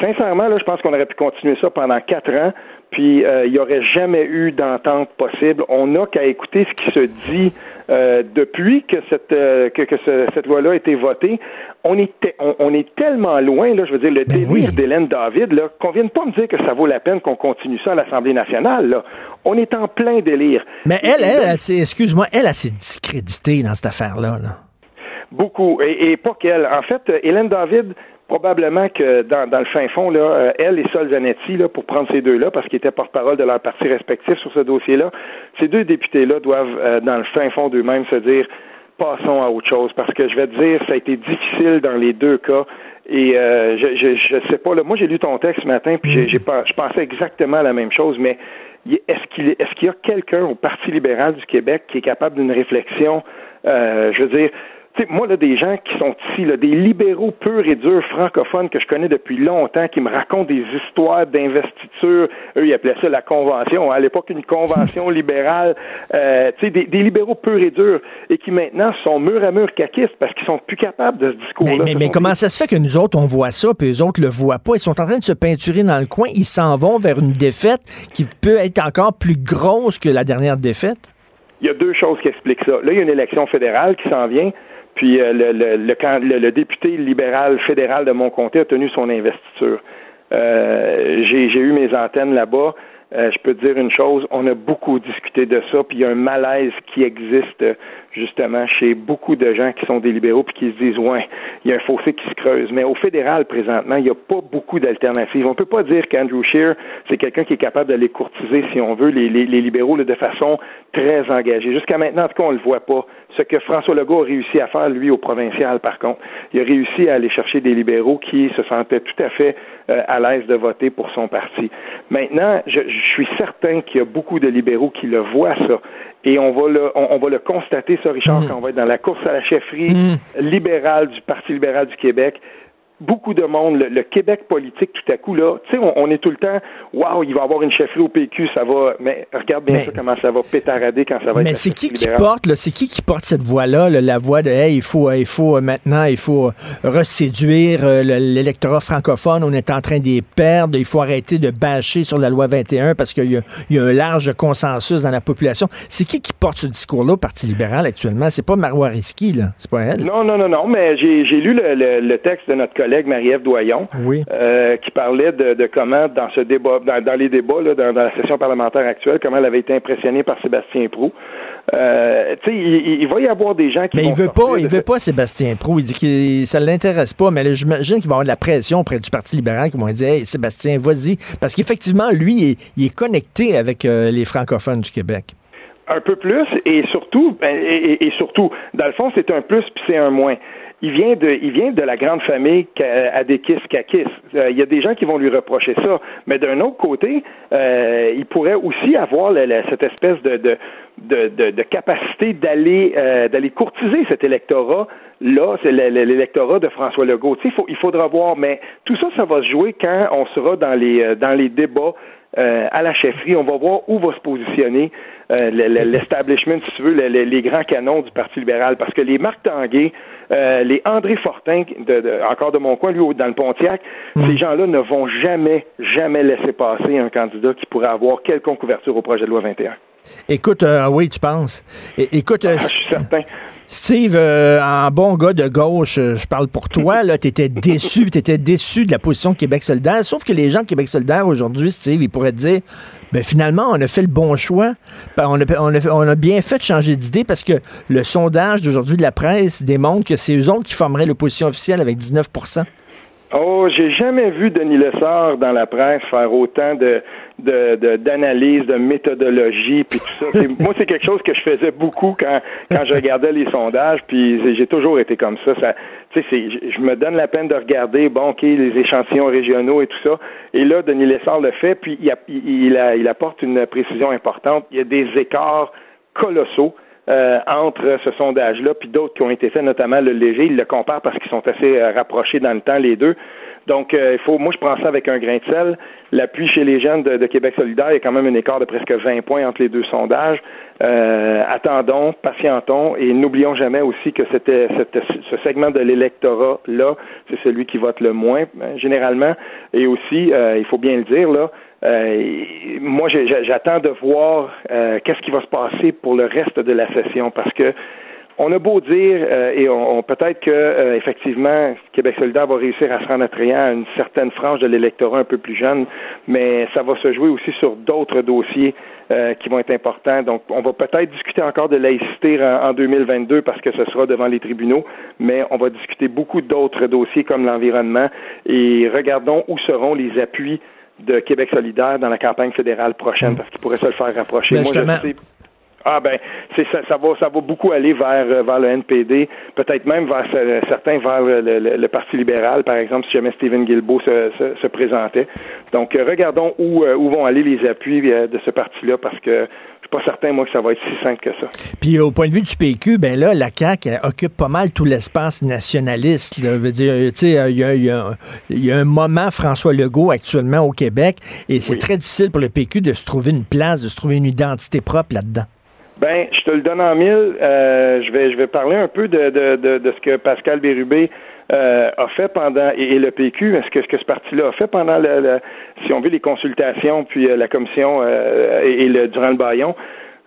[SPEAKER 7] Sincèrement, là, je pense qu'on aurait pu continuer ça pendant quatre ans, puis euh, il n'y aurait jamais eu d'entente possible. On n'a qu'à écouter ce qui se dit euh, depuis que cette que, que cette loi-là a été votée on est, on, est tellement loin, là, je veux dire, le ben délire d'Hélène David, là, qu'on vienne pas me dire que ça vaut la peine qu'on continue ça à l'Assemblée nationale, là. On est en plein délire.
[SPEAKER 3] Mais elle, elle, excuse-moi, elle, a s'est discréditée dans cette affaire-là,
[SPEAKER 7] Beaucoup. Et, pas qu'elle. En fait, Hélène David, probablement que dans, le fin fond, là, euh, elle et Sol Zanetti, là, pour prendre ces deux-là, parce qu'ils étaient porte-parole de leur parti respectif sur ce dossier-là, ces deux députés-là doivent, euh, dans le fin fond d'eux-mêmes, se dire passons à autre chose parce que je vais te dire, ça a été difficile dans les deux cas. Et euh, je, je, je sais pas, là, moi j'ai lu ton texte ce matin, puis j'ai, j'ai pas, je pensais exactement la même chose, mais est-ce qu'il est-ce qu'il y a quelqu'un au Parti libéral du Québec qui est capable d'une réflexion, euh, je veux dire, moi, là, des gens qui sont ici, là, des libéraux purs et durs francophones que je connais depuis longtemps, qui me racontent des histoires d'investiture. Eux, ils appelaient ça la convention. À l'époque, une convention libérale. Euh, des, des libéraux purs et durs et qui maintenant sont mur à mur caquistes parce qu'ils sont plus capables de ce discours-là.
[SPEAKER 3] Mais, mais, comment ça se fait que nous autres, on voit ça, puis eux autres le voient pas? Ils sont en train de se peinturer dans le coin. Ils s'en vont vers une défaite qui peut être encore plus grosse que la dernière défaite?
[SPEAKER 7] Il y a deux choses qui expliquent ça. Là, il y a une élection fédérale qui s'en vient. Puis euh, le, le, le, député libéral fédéral de mon comté a tenu son investiture. Euh, j'ai eu mes antennes là-bas. Euh, je peux te dire une chose, on a beaucoup discuté de ça, puis il y a un malaise qui existe justement chez beaucoup de gens qui sont des libéraux puis qui se disent ouais, il y a un fossé qui se creuse. Mais au fédéral présentement, il n'y a pas beaucoup d'alternatives. On ne peut pas dire qu'Andrew Scheer c'est quelqu'un qui est capable de les courtiser, si on veut, les, libéraux de façon très engagée. Jusqu'à maintenant, en tout cas, on le voit pas. Ce que François Legault a réussi à faire, lui, au provincial, par contre, il a réussi à aller chercher des libéraux qui se sentaient tout à fait euh, à l'aise de voter pour son parti. Maintenant, je, je suis certain qu'il y a beaucoup de libéraux qui le voient ça et on va le, on, va le constater, ça, Richard, mm. quand on va être dans la course à la chefferie mm. libérale du Parti libéral du Québec beaucoup de monde, le, Québec politique, tout à coup, là, tu sais, on, est tout le temps, waouh, il va avoir une chefferie au PQ, ça va, mais regarde bien ça, comment ça va pétarader quand ça va
[SPEAKER 3] mais c'est qui qui porte, c'est qui qui porte cette voix-là, la voix de, hey, il faut, il faut euh, maintenant, il faut euh, reséduire euh, l'électorat francophone, on est en train d'y perdre, il faut arrêter de bâcher sur la loi 21 parce qu'il y, y, a un large consensus dans la population. C'est qui qui porte ce discours-là au Parti libéral actuellement? C'est pas Marois Risky, là, c'est pas elle?
[SPEAKER 7] Non, non, non, non, mais j'ai lu le, le texte de notre collègue collègue Marie-Ève Doyon, euh, qui parlait de, comment, dans ce débat, dans, les débats, dans, la session parlementaire actuelle, comment elle avait été impressionnée par Sébastien Prou. Euh, tu sais, il, va y avoir des gens qui.
[SPEAKER 3] Mais
[SPEAKER 7] il
[SPEAKER 3] veut pas, il veut pas Sébastien Prou. Il dit que ça l'intéresse pas. Mais j'imagine qu'il va y avoir de la pression auprès du Parti libéral qui vont dire, hey, Sébastien, vas-y, parce qu'effectivement, lui, il, est connecté avec euh, les francophones du Québec.
[SPEAKER 7] Un peu plus, et surtout, ben, et surtout, dans le fond, c'est un plus puis c'est un moins il vient de, il vient de la grande famille Adekis Kakis. Euh, il y a des gens qui vont lui reprocher ça, mais d'un autre côté, euh, il pourrait aussi avoir cette espèce de, de, de, de capacité d'aller euh, d'aller courtiser cet électorat. Là, c'est l'électorat de François Legault. Il, faut, il faudra voir, mais tout ça, ça va se jouer quand on sera dans les dans les débats à la chefferie. On va voir où va se positionner l'establishment, si tu veux, les, grands canons du Parti libéral. Parce que les Marc Tanguay, euh, les André Fortin, de, encore de mon coin, lui, dans le Pontiac, mm. ces gens-là ne vont jamais, jamais laisser passer un candidat qui pourrait avoir quelconque couverture au projet de loi 21.
[SPEAKER 3] Écoute, euh, oui, tu penses. écoute,
[SPEAKER 7] euh, ah, je suis certain.
[SPEAKER 3] Steve, en bon gars de gauche, je parle pour toi, là, t'étais déçu, t'étais déçu de la position de Québec solidaire, sauf que les gens de Québec solidaire aujourd'hui, Steve, ils pourraient te dire, ben finalement, on a fait le bon choix, ben, on a, on a, on a bien fait de changer d'idée parce que le sondage d'aujourd'hui de la presse démontre que c'est eux autres qui formeraient l'opposition officielle avec 19%
[SPEAKER 7] Oh, j'ai jamais vu Denis Lessard dans la presse faire autant de d'analyse, de, de, méthodologie, puis tout ça. moi, c'est quelque chose que je faisais beaucoup quand quand je regardais les sondages, puis j'ai toujours été comme ça. ça tu sais, je me donne la peine de regarder, bon, ok, les échantillons régionaux et tout ça. Et là, Denis Lessard le fait, puis il, il, il apporte une précision importante. Il y a des écarts colossaux euh, entre ce sondage-là puis d'autres qui ont été faits, notamment le léger. Ils le comparent parce qu'ils sont assez euh, rapprochés dans le temps, les deux. Donc, euh, il faut, moi, je prends ça avec un grain de sel. L'appui chez les jeunes de, Québec solidaire, il y a quand même un écart de presque 20 points entre les deux sondages. attendons, patientons et n'oublions jamais aussi que c'était ce segment de l'électorat-là, c'est celui qui vote le moins, hein, généralement. Et aussi, il faut bien le dire, là, euh, moi, j'attends de voir euh, qu'est-ce qui va se passer pour le reste de la session parce que on a beau dire euh, et on, peut-être que effectivement Québec solidaire va réussir à se rendre attrayant à une certaine frange de l'électorat un peu plus jeune, mais ça va se jouer aussi sur d'autres dossiers qui vont être importants. Donc, on va peut-être discuter encore de laïcité en, en, 2022 parce que ce sera devant les tribunaux, mais on va discuter beaucoup d'autres dossiers comme l'environnement et regardons où seront les appuis de Québec solidaire dans la campagne fédérale prochaine, parce qu'il pourrait se le faire rapprocher.
[SPEAKER 3] Ben, Moi, je sais,
[SPEAKER 7] ah ben, c'est ça, ça va, ça va beaucoup aller vers euh, vers le NPD, peut-être même vers certains vers le, Parti libéral, par exemple, si jamais Stephen Guilbeault se, se, se présentait. Donc, euh, regardons où euh, où vont aller les appuis de ce parti-là, parce que suis pas certain, moi, que ça va être si simple que ça.
[SPEAKER 3] Puis au point de vue du PQ, ben là, la CAQ occupe pas mal tout l'espace nationaliste. Là. Veut dire, tu sais, il y a, y, a, y a, un moment François Legault actuellement au Québec et c'est très difficile pour le PQ de se trouver une place, de se trouver une identité propre là-dedans.
[SPEAKER 7] Ben, je te le donne en mille. Euh, je vais je vais parler un peu de, de, de, de ce que Pascal Bérubé euh, a fait pendant et, le PQ, ce que ce que ce parti-là a fait pendant le, si on veut les consultations puis euh, la commission euh, et, et, le durant le baillon.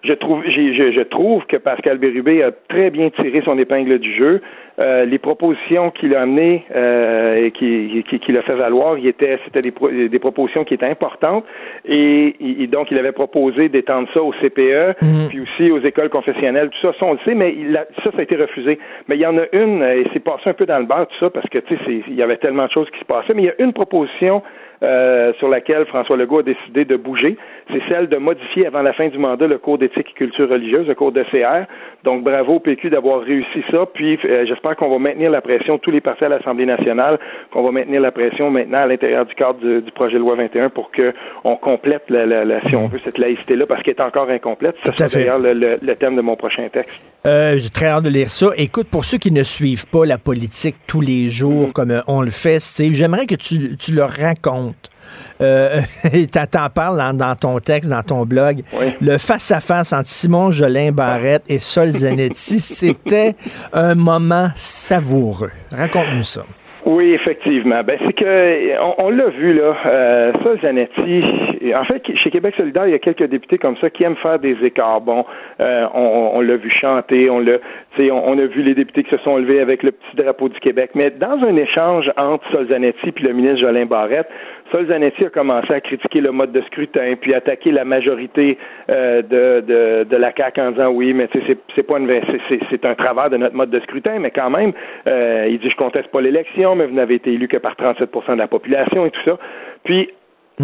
[SPEAKER 7] Je trouve, je, je, trouve que Pascal Bérubé a très bien tiré son épingle du jeu. Euh, les propositions qu'il a amenées euh, et qu'il qui, qui a fait valoir, c'était des, des, propositions qui étaient importantes. Et, et, donc, il avait proposé d'étendre ça au CPE, mhm. puis aussi aux écoles confessionnelles, tout ça, ça on le sait, mais il a, ça, ça a été refusé. Mais il y en a une, et c'est passé un peu dans le bar, tout ça, parce que, tu sais, il y avait tellement de choses qui se passaient, mais il y a une proposition euh, sur laquelle François Legault a décidé de bouger, c'est celle de modifier avant la fin du mandat le cours d'éthique et culture religieuse, le cours de CR. Donc bravo au PQ d'avoir réussi ça. Puis euh, j'espère qu'on va maintenir la pression, tous les partis à l'Assemblée nationale, qu'on va maintenir la pression maintenant à l'intérieur du cadre du, projet de loi 21 pour qu'on complète, la, la, si on veut, cette laïcité-là, parce qu'elle est encore incomplète. C'est d'ailleurs le, le, thème de mon prochain texte.
[SPEAKER 3] Euh, J'ai très hâte de lire ça. Écoute, pour ceux qui ne suivent pas la politique tous les jours mm-hmm. comme on le fait, j'aimerais que tu, tu leur racontes euh, et t'en parles dans, ton texte, dans ton blog. Le face-à-face entre Simon Jolin Barrette et Sol Zanetti, c'était un moment savoureux. Raconte-nous ça.
[SPEAKER 7] Oui, effectivement. Ben, c'est que on, l'a vu là. Euh, Sol Zanetti. En fait, chez Québec solidaire, il y a quelques députés comme ça qui aiment faire des écarts. Bon, euh, on, l'a vu chanter, on l'a, on, on a vu les députés qui se sont levés avec le petit drapeau du Québec. Mais dans un échange entre Sol Zanetti puis le ministre Jolin Barrette, Sol Zanetti a commencé à critiquer le mode de scrutin, puis attaquer la majorité euh, de, de, de, la CAQ en disant oui, mais c'est, c'est pas une c'est un travers de notre mode de scrutin, mais quand même, euh, il dit je conteste pas l'élection, mais vous n'avez été élu que par 37% de la population et tout ça. Puis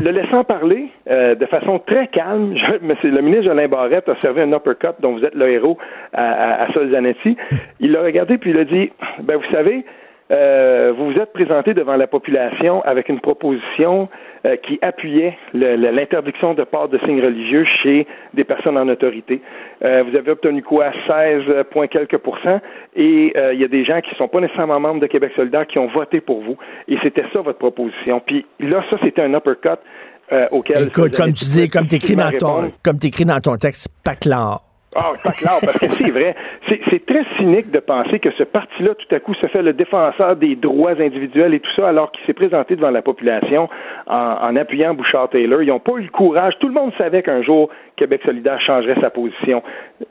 [SPEAKER 7] le laissant parler euh, de façon très calme, je, le ministre Jolin Barrette a servi un uppercut dont vous êtes le héros à, à, à Sol Zanetti. Il l'a regardé puis il a dit, ben vous savez, euh, vous vous êtes présenté devant la population avec une proposition euh, qui appuyait l'interdiction de port de signes religieux chez des personnes en autorité. Euh, vous avez obtenu quoi? 16 points quelques pourcents. Et il y a des gens qui ne sont pas nécessairement membres de Québec solidaire qui ont voté pour vous. Et c'était ça votre proposition. Puis là, ça, c'était un uppercut auquel...
[SPEAKER 3] Écoute, comme tu dis, comme tu écris, dans ton, comme écris dans ton texte, pas clair.
[SPEAKER 7] Ah, pas clair, parce que c'est vrai. C'est très cynique de penser que ce parti-là, tout à coup, se fait le défenseur des droits individuels et tout ça, alors qu'il s'est présenté devant la population en, en appuyant Bouchard-Taylor. Ils n'ont pas eu le courage. Tout le monde savait qu'un jour, Québec solidaire changerait sa position.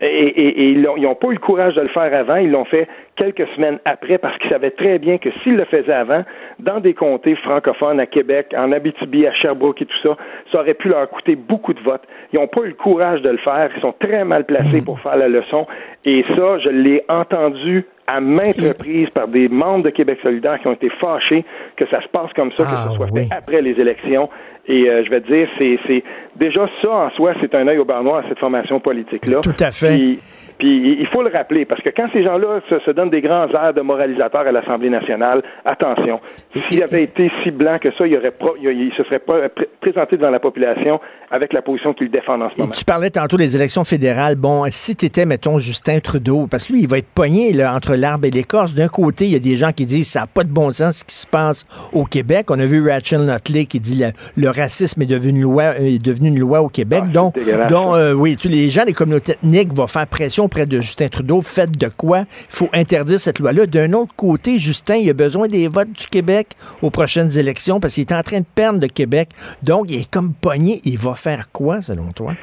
[SPEAKER 7] Et, et, et ils n'ont pas eu le courage de le faire avant. Ils l'ont fait quelques semaines après parce qu'ils savaient très bien que s'ils le faisaient avant, dans des comtés francophones à Québec, en Abitibi, à Sherbrooke et tout ça, ça aurait pu leur coûter beaucoup de votes. Ils n'ont pas eu le courage de le faire. Ils sont très mal placés pour faire la leçon. Et ça, je l'ai entendu à maintes reprises par des membres de Québec solidaire qui ont été fâchés que ça se passe comme ça, que ce ah, soit fait après les élections. Et euh, je vais te dire, c'est déjà ça en soi, c'est un œil au bar noir à cette formation politique-là.
[SPEAKER 3] Tout à fait.
[SPEAKER 7] Puis il faut le rappeler, parce que quand ces gens-là se, donnent des grands airs de moralisateurs à l'Assemblée nationale, attention, s'il avait été si blanc que ça, il, aurait il, se serait pas présenté devant la population avec la position qu'il défend en ce moment.
[SPEAKER 3] tu parlais tantôt des élections fédérales. Bon, si tu étais, mettons, Justin Trudeau, parce que lui, il va être pogné là, entre l'arbre et l'écorce. D'un côté, il y a des gens qui disent ça n'a pas de bon sens ce qui se passe au Québec. On a vu Rachel Notley qui dit le, le racisme est devenu une loi, est devenu une loi au Québec. Ah, donc, donc euh, oui, tous les gens des communautés ethniques vont faire pression auprès de Justin Trudeau, faites de quoi? Il faut interdire cette loi-là. D'un autre côté, Justin, il a besoin des votes du Québec aux prochaines élections parce qu'il est en train de perdre le Québec. Donc, il est comme pogné. Il va faire quoi, selon toi?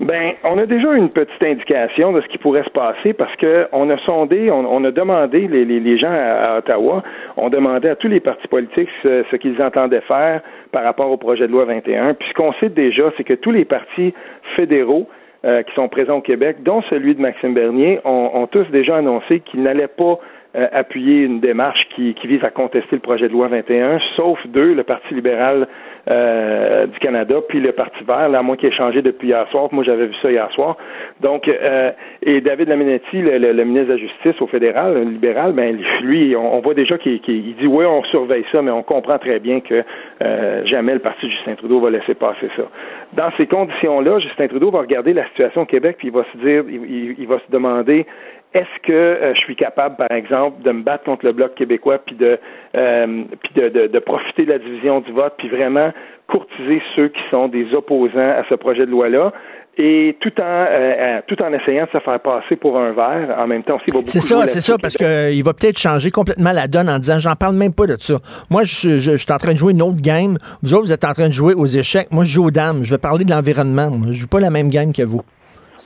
[SPEAKER 7] Ben, on a déjà une petite indication de ce qui pourrait se passer parce que on a sondé, on, a demandé les, les, gens à, Ottawa, on demandait à tous les partis politiques ce, ce qu'ils entendaient faire par rapport au projet de loi 21. Puis ce qu'on sait déjà, c'est que tous les partis fédéraux euh, qui sont présents au Québec, dont celui de Maxime Bernier, ont, tous déjà annoncé qu'ils n'allaient pas euh, appuyer une démarche qui, vise à contester le projet de loi 21, sauf deux, le Parti libéral euh, du Canada, puis le Parti vert, là, à moins qu'il ait changé depuis hier soir. Moi, j'avais vu ça hier soir. Donc, euh, et David Laminetti, le, le, ministre de la Justice au fédéral, le libéral, ben lui, on, voit déjà qu'il dit oui, on surveille ça, mais on comprend très bien que euh, jamais le parti de Justin Trudeau va laisser passer ça. Dans ces conditions-là, Justin Trudeau va regarder la situation au Québec, puis il va se dire, il va se demander est-ce que euh, je suis capable, par exemple, de me battre contre le bloc québécois, puis de, euh, puis de, de, de, profiter de la division du vote, puis vraiment courtiser ceux qui sont des opposants à ce projet de loi-là, et tout en euh, tout en essayant de se faire passer pour un verre, en même temps aussi,
[SPEAKER 3] C'est ça, c'est ça, parce qu'il va peut-être changer complètement la donne en disant, j'en parle même pas de ça. Moi, je, je, je, suis en train de jouer une autre game. Vous autres, vous êtes en train de jouer aux échecs. Moi, je joue aux dames. Je vais parler de l'environnement. Je joue pas la même game que vous.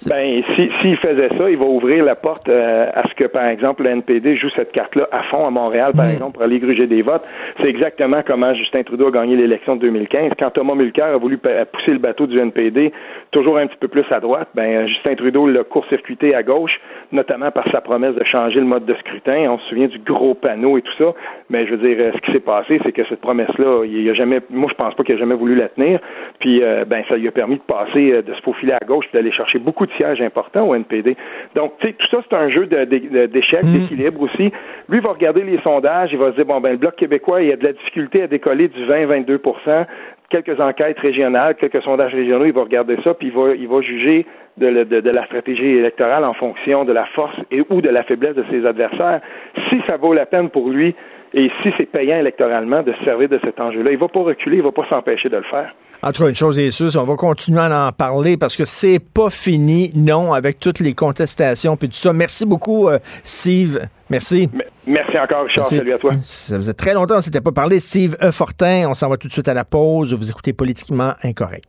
[SPEAKER 7] Ben, s'il si, faisait ça, il va ouvrir la porte euh, à ce que, par exemple, le NPD joue cette carte-là à fond à Montréal, par mm. exemple, pour aller gruger des votes. C'est exactement comment Justin Trudeau a gagné l'élection de 2015. Quand Thomas Mulcair a voulu pousser le bateau du NPD toujours un petit peu plus à droite, ben, Justin Trudeau l'a court-circuité à gauche, notamment par sa promesse de changer le mode de scrutin. On se souvient du gros panneau et tout ça. Mais je veux dire, euh, ce qui s'est passé, c'est que cette promesse-là, il a jamais, moi, je pense pas qu'il a jamais voulu la tenir. Puis, euh, ben, ça lui a permis de passer, de se faufiler à gauche, d'aller chercher beaucoup de sièges importants au NPD. Donc, tu sais, tout ça, c'est un jeu d'échec, mm. d'équilibre aussi. Lui, va regarder les sondages, il va se dire, bon, ben, le Bloc québécois, il y a de la difficulté à décoller du 20-22% quelques enquêtes régionales, quelques sondages régionaux, il va regarder ça, puis il va, il va juger de, la stratégie électorale en fonction de la force et ou de la faiblesse de ses adversaires. Si ça vaut la peine pour lui et si c'est payant électoralement de se servir de cet enjeu-là, il ne va pas reculer, il ne va pas s'empêcher de le faire.
[SPEAKER 3] Entre une chose est sûre, on va continuer à en parler parce que c'est pas fini, non, avec toutes les contestations puis tout ça. Merci beaucoup, euh, Steve. Merci.
[SPEAKER 7] Merci encore, Richard. Salut à toi.
[SPEAKER 3] Ça faisait très longtemps qu'on ne s'était pas parlé. Steve e. Fortin, on s'en va tout de suite à la pause. Vous écoutez Politiquement Incorrect.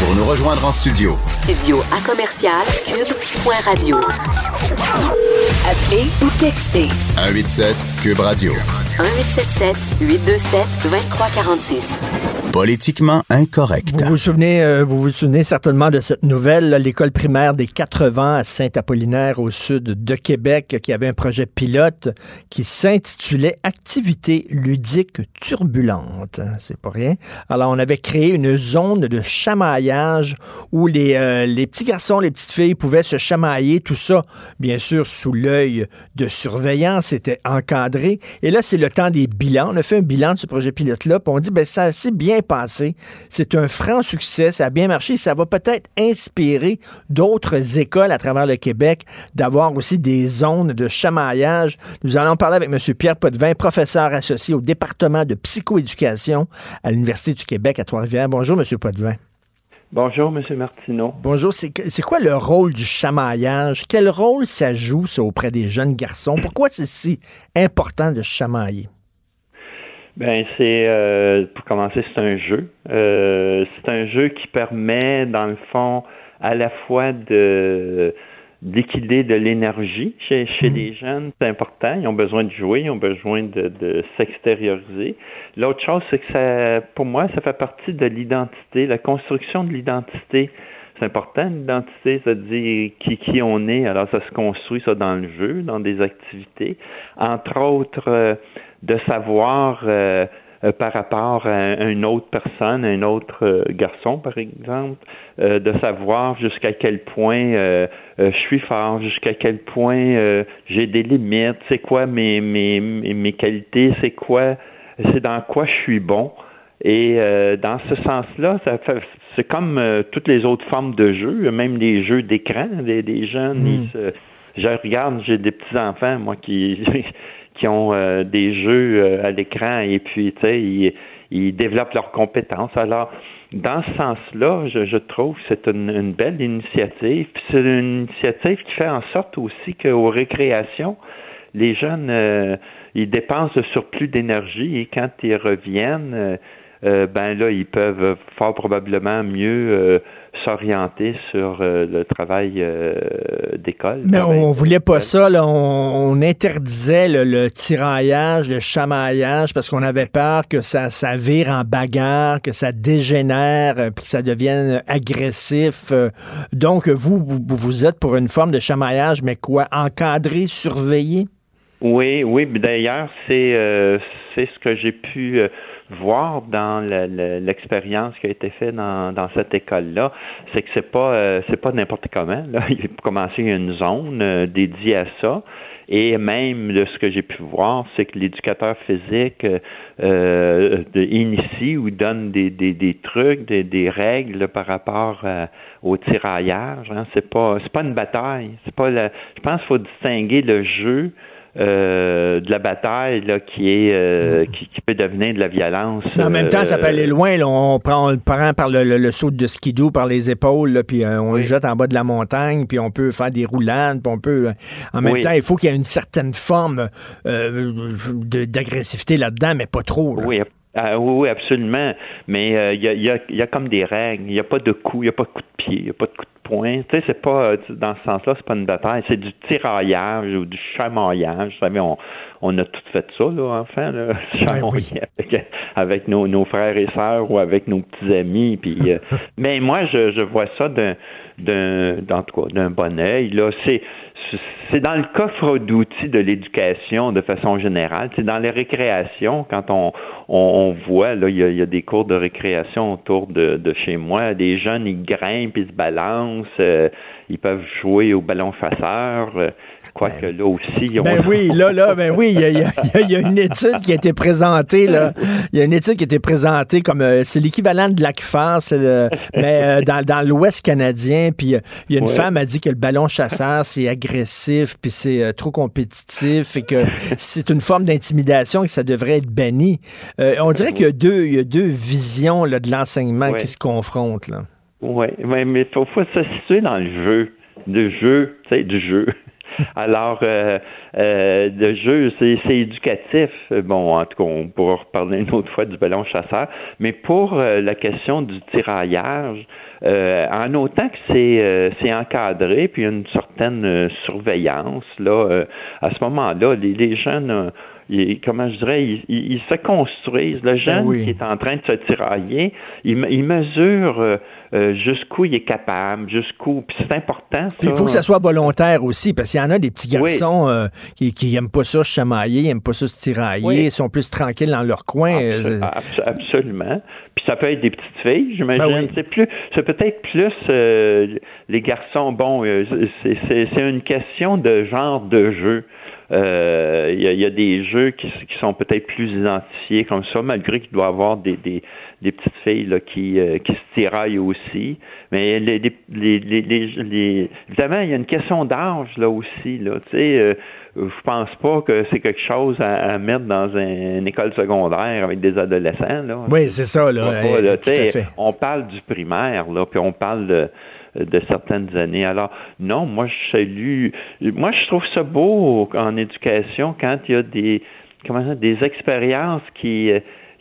[SPEAKER 2] Pour nous rejoindre en studio.
[SPEAKER 1] Studio à commercial cube.radio. Appelez ou textez.
[SPEAKER 2] 187 cube radio.
[SPEAKER 1] 1877 827 2346.
[SPEAKER 2] Politiquement incorrect.
[SPEAKER 3] Vous vous souvenez, euh, vous vous souvenez certainement de cette nouvelle, l'école primaire des 80 à Saint-Apollinaire au sud de Québec, qui avait un projet pilote qui s'intitulait Activité ludique turbulente. C'est pas rien. Alors, on avait créé une zone de chamaillage où les, euh, les petits garçons, les petites filles pouvaient se chamailler, tout ça, bien sûr, sous l'œil de surveillance, c'était encadré. Et là, c'est le temps des bilans. On a fait un bilan de ce projet pilote-là, puis on dit, ben, ça assez bien passé. C'est un franc succès, ça a bien marché. Ça va peut-être inspirer d'autres écoles à travers le Québec d'avoir aussi des zones de chamaillage. Nous allons parler avec M. Pierre Potvin, professeur associé au département de psychoéducation à l'Université du Québec à Trois-Rivières. Bonjour, M. Potvin.
[SPEAKER 8] Bonjour, M. Martineau.
[SPEAKER 3] Bonjour. C'est quoi le rôle du chamaillage? Quel rôle ça joue auprès des jeunes garçons? Pourquoi c'est si important de chamailler?
[SPEAKER 8] Ben c'est euh, pour commencer, c'est un jeu. Euh, c'est un jeu qui permet, dans le fond, à la fois de d'équilibrer de l'énergie chez, chez les jeunes, c'est important. Ils ont besoin de jouer, ils ont besoin de, de s'extérioriser. L'autre chose, c'est que ça, pour moi, ça fait partie de l'identité, la construction de l'identité. C'est important l'identité, c'est-à-dire qui, qui on est. Alors ça se construit ça dans le jeu, dans des activités. Entre autres, euh, de savoir euh, euh, par rapport à, une autre personne, un autre euh, garçon, par exemple, de savoir jusqu'à quel point je suis fort, jusqu'à quel point j'ai des limites, c'est quoi mes, mes, mes qualités, c'est quoi, c'est dans quoi je suis bon. Et dans ce sens-là, ça c'est comme toutes les autres formes de jeux, même les jeux d'écran, des, jeunes, hmm. je regarde, j'ai des petits enfants, moi qui qui ont euh, des jeux euh, à l'écran et puis, tu sais, ils, ils, développent leurs compétences. Alors, dans ce sens-là, je, je, trouve que c'est une, belle initiative. C'est une initiative qui fait en sorte aussi qu'aux récréations, les jeunes, euh, ils dépensent le surplus d'énergie et quand ils reviennent, ben là, ils peuvent fort probablement mieux s'orienter sur euh, le travail euh, d'école.
[SPEAKER 3] Mais on voulait pas ça, On, interdisait le, tiraillage, le chamaillage, parce qu'on avait peur que ça, ça vire en bagarre, que ça dégénère, euh, puis que ça devienne agressif. Donc, vous, vous, vous êtes pour une forme de chamaillage, mais quoi? Encadré, surveillé?
[SPEAKER 8] Oui, oui. D'ailleurs, c'est euh, c'est ce que j'ai pu euh, voir dans l'expérience qui a été faite dans, dans cette école-là, c'est que c'est pas euh, c'est pas n'importe comment. Là. Il a commencé une zone dédiée à ça. Et même de ce que j'ai pu voir, c'est que l'éducateur physique euh, initie ou donne des, des, des trucs, des, des règles par rapport au tiraillage. Hein. C'est pas c'est pas une bataille. C'est pas je pense qu'il faut distinguer le jeu euh, de la bataille là, qui est euh, mm. qui, peut devenir de la violence.
[SPEAKER 3] en même temps, ça peut aller euh, loin. Là. On prend le prend par le, le, saut de skidoo par les épaules, là, puis on le jette en bas de la montagne, puis on peut faire des roulades, puis on peut. En même temps, il faut qu'il y ait une certaine forme d'agressivité là-dedans, mais pas trop.
[SPEAKER 8] Oui, ah, oui, absolument. Mais il y, a, y, a, y, a, comme des règles. Il n'y a pas de coup, il n'y a pas de coup de pied, il n'y a pas de coup de point. Tu sais, c'est pas euh, dans ce sens-là, c'est pas une bataille, c'est du tiraillage ou du chamaillage. Vous savez, on, on a tout fait ça, là, enfin, là, avec, avec nos, nos, frères et sœurs ou avec nos petits amis. Puis, euh, mais moi, je, je vois ça d'un, d'un, d'un bon œil. Là, c'est c'est dans le coffre d'outils de l'éducation de façon générale. C'est dans les récréations, quand on, on, voit, là, il y, a, des cours de récréation autour de, de chez moi. Des jeunes, ils grimpent, ils se balancent, euh, ils peuvent jouer au ballon chasseur. Euh, quoique ben, là aussi.
[SPEAKER 3] Ben oui, là, là, ben oui, il y a, y, y a, une étude qui a été présentée, là. Il y a une étude qui a été présentée comme, euh, c'est l'équivalent de l'ACFAR, mais dans, dans l'Ouest canadien, puis il y a une femme femme a dit que le ballon chasseur, c'est agressif, puis c'est trop compétitif, et que c'est une forme d'intimidation et que ça devrait être banni. Euh, on dirait qu'il y a deux, il y a deux visions là, de l'enseignement qui se confrontent. Là.
[SPEAKER 8] Oui, mais il faut, faut, se situer dans le jeu. Le jeu, tu sais, du jeu. Alors, euh, euh, le jeu, c'est éducatif. Bon, en tout cas, on pourra reparler une autre fois du ballon chasseur. Mais pour euh, la question du tiraillage, euh, en autant que c'est c'est encadré, puis une certaine surveillance, là, à ce moment-là, les, les jeunes comment je dirais, ils, se construisent. Le ben jeune qui est en train de se tirailler, il, mesure euh, euh, jusqu'où il est capable, jusqu'où. Puis c'est important.
[SPEAKER 3] il faut que ça soit volontaire aussi, parce qu'il y en a des petits garçons euh, qui, qui aiment pas ça se chamailler, ils aiment pas ça se tirailler, ils sont plus tranquilles dans leur coin.
[SPEAKER 8] absolument. Puis ça peut être des petites filles, j'imagine. Ben c'est plus, c'est peut-être plus les garçons. Bon, c'est une question de genre de jeu. Euh, il y, a, des jeux qui, sont peut-être plus identifiés comme ça, malgré qu'il doit y avoir des, des, petites filles là, qui, euh, qui se tiraillent aussi. Mais les, les, les, les, évidemment, il y a une question d'âge là aussi. Là, tu sais, euh, je pense pas que c'est quelque chose à, mettre dans une école secondaire avec des adolescents. Là.
[SPEAKER 3] Oui, c'est ça. Là,
[SPEAKER 8] On parle du primaire, là, puis on parle de de certaines années. Alors, non, moi, je salue. Moi, je trouve ça beau en éducation quand il y a des, comment ça, des expériences qui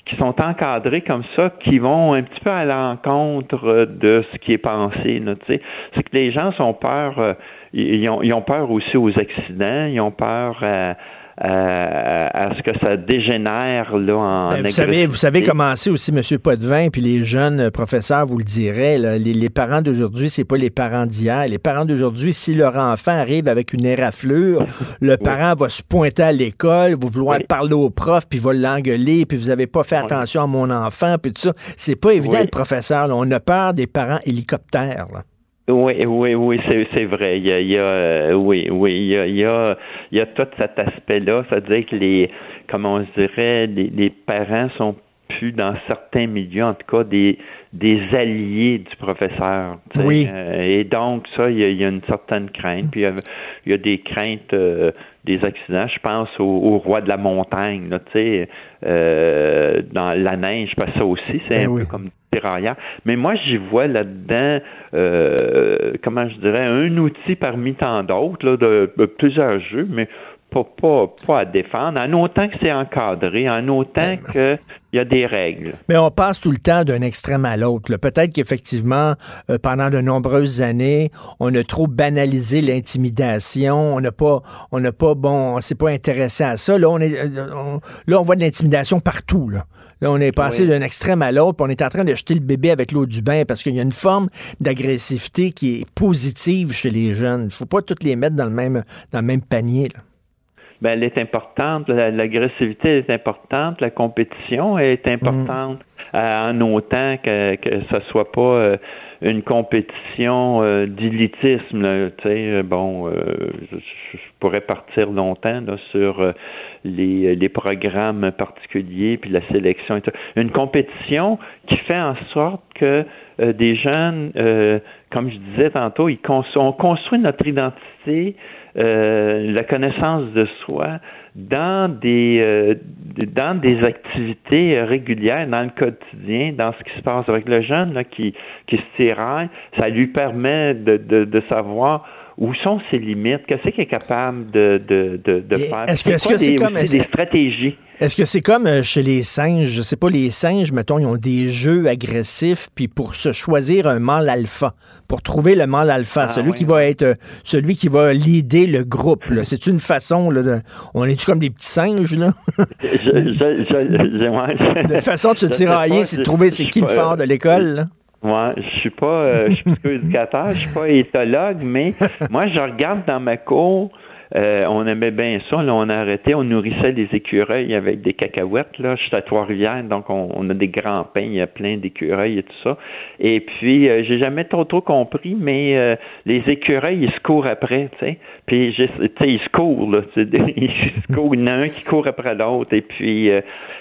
[SPEAKER 8] qui sont encadrées comme ça, qui vont un petit peu à l'encontre de ce qui est pensé. C'est que les gens sont peur, euh, ils, ont, ils ont peur aussi aux accidents, ils ont peur à, euh, à ce que ça dégénère là en
[SPEAKER 3] ben, vous savez vous savez comment c'est aussi monsieur Potvin puis les jeunes professeurs vous le diraient les, parents d'aujourd'hui c'est pas les parents d'hier. Les parents d'aujourd'hui si leur enfant arrive avec une éraflure le parent va se pointer à l'école va vouloir parler au prof puis va l'engueuler puis vous avez pas fait attention à mon enfant puis tout ça. C'est pas évident le professeur on a peur des parents hélicoptères là.
[SPEAKER 8] Oui, oui, oui, c'est, c'est vrai. Il y a, il y a euh, oui, oui, il y a, il y a, il y a tout cet aspect-là. C'est-à-dire que les, comment on dirait, les, les parents sont plus dans certains milieux, en tout cas, des, des alliés du professeur.
[SPEAKER 3] Oui.
[SPEAKER 8] Euh, et donc, ça, il y, a, il y, a, une certaine crainte. Puis, il y a, des craintes euh, des accidents. Je pense au, roi de la montagne, tu sais, euh, dans la neige, parce que ça aussi, c'est ben un peu comme mais moi, j'y vois là-dedans, euh, comment je dirais, un outil parmi tant d'autres, de, plusieurs jeux, mais pas, pas, pas, à défendre, en autant que c'est encadré, en autant ben, qu'il y a des règles.
[SPEAKER 3] Mais on passe tout le temps d'un extrême à l'autre. Peut-être qu'effectivement, euh, pendant de nombreuses années, on a trop banalisé l'intimidation. On n'a pas, on n'a pas, bon, on s'est pas intéressé à ça. Là, on est, euh, là, on voit de l'intimidation partout. Là. Là, on est passé d'un extrême à l'autre, on est en train de jeter le bébé avec l'eau du bain parce qu'il y a une forme d'agressivité qui est positive chez les jeunes. Il ne faut pas toutes les mettre dans le même, dans le même panier.
[SPEAKER 8] Ben, elle est importante, l'agressivité est importante, la compétition est importante, mm. en autant que, que ce soit pas euh, une compétition euh, d'élitisme. Tu sais, bon, je, pourrais partir longtemps là, sur les, les programmes particuliers puis la sélection. Une compétition qui fait en sorte que des jeunes, comme je disais tantôt, ils on construit notre identité euh, la connaissance de soi dans des euh, dans des activités régulières, dans le quotidien, dans ce qui se passe avec le jeune là, qui, qui se tiraille, ça lui permet de, de, de savoir où sont ses limites, qu'est-ce qu'il est capable de, de, de, de faire?
[SPEAKER 3] Est-ce que c'est comme
[SPEAKER 8] des stratégies?
[SPEAKER 3] Est-ce que c'est comme euh, chez les singes? Je sais pas, les singes, mettons, ils ont des jeux agressifs, puis pour se choisir un mâle alpha, pour trouver le mâle alpha, ah celui qui va être, euh, celui qui va leader le groupe, c'est une façon, là, de, on est-tu comme des petits singes, là? de façon de se tirailler, c'est de trouver c'est qui le fort de l'école,
[SPEAKER 8] Moi, je suis pas, euh, je suis pas éducateur, je suis pas éthologue, mais moi, je regarde dans ma cour, euh, on aimait bien ça. Là, on a arrêté, on nourrissait des écureuils avec des cacahuètes. Là, je suis à Trois-Rivières, donc on, a des grands pains, il y a plein d'écureuils et tout ça. Et puis, euh, j'ai jamais trop trop compris, mais euh, les écureuils, ils se courent après, tu sais. Puis, tu sais, ils se courent, là. Ils se courent, il y en a un qui court après l'autre. Et puis,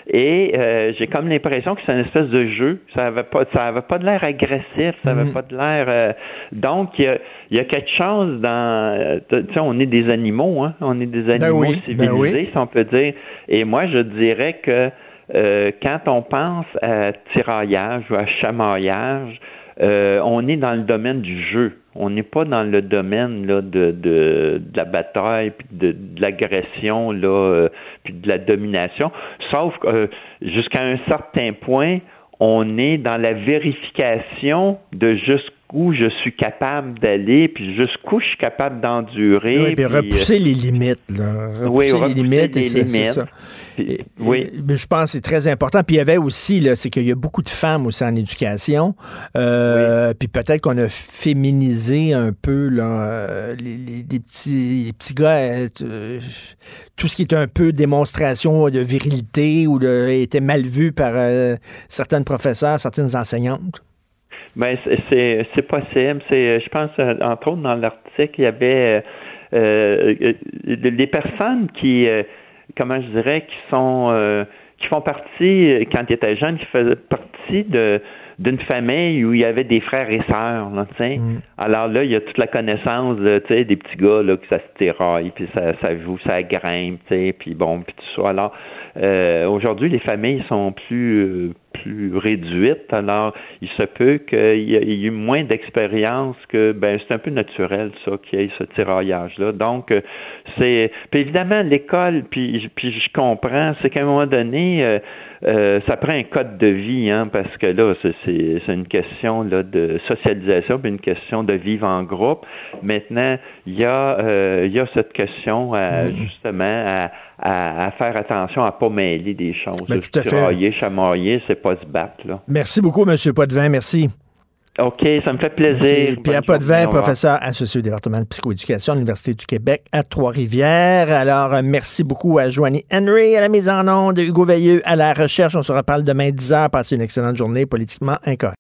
[SPEAKER 8] et j'ai comme l'impression que c'est une espèce de jeu. Ça avait pas, ça avait pas de l'air agressif, ça avait mm-hmm. pas de l'air. donc, il y a, y a quelque chose dans, tu sais, on est des animaux Hein. On est des ben animaux ben civilisés, si on peut dire. Et moi, je dirais que euh, quand on pense à tiraillage ou à chamaillage, euh, on est dans le domaine du jeu. On n'est pas dans le domaine de, la bataille, puis de, l'agression, euh, puis de la domination. Sauf que jusqu'à un certain point, on est dans la vérification de jusqu'où où je suis capable d'aller, puis jusqu'où je suis capable d'endurer.
[SPEAKER 3] Oui, puis, repousser les limites. Là. Repousser oui, les limites. Les limites. Ça. oui. je pense que c'est très important. Puis il y avait aussi, là, c'est qu'il y a beaucoup de femmes aussi en éducation. Euh, Puis peut-être qu'on a féminisé un peu là, les, les, petits, les petits gars. Euh, tout ce qui est un peu démonstration de virilité ou de, était mal vu par euh, certaines professeurs, certaines enseignantes.
[SPEAKER 8] Ben c'est c'est possible. C'est je pense euh, entre autres dans l'article il y avait euh, euh des personnes qui euh, comment je dirais qui sont qui font partie quand ils étaient jeunes qui faisaient partie de d'une famille où il y avait des frères et sœurs, là, mm. Alors là, il y a toute la connaissance, tu sais, des petits gars, là, que ça se tiraille, puis ça, ça joue, ça grimpe, tu sais, puis bon, puis tout ça. Alors, euh, aujourd'hui, les familles sont plus plus réduites, alors il se peut qu'il y ait eu moins d'expérience que ben c'est un peu naturel ça qu'il y ait ce tiraillage là. Donc c'est puis évidemment l'école puis puis je comprends, c'est qu'à un moment donné euh, euh, ça prend un code de vie, hein, parce que là, c'est une question là, de socialisation, puis une question de vivre en groupe. Maintenant, il y a, euh, y a cette question mm-hmm. justement à, faire attention à pas mêler des choses.
[SPEAKER 3] Ben, tout à fait.
[SPEAKER 8] chamailler, c'est pas se battre. Là.
[SPEAKER 3] Merci beaucoup, M. Potvin. Merci.
[SPEAKER 8] OK, ça me fait plaisir.
[SPEAKER 3] Pierre Potvin, professeur associé au département de psychoéducation à l'Université du Québec à Trois-Rivières. Alors, euh, merci beaucoup à Joanie Henry à la mise en onde, Hugo Veilleux à la recherche. On se reparle demain 10 h. Passez une excellente journée politiquement incorrecte.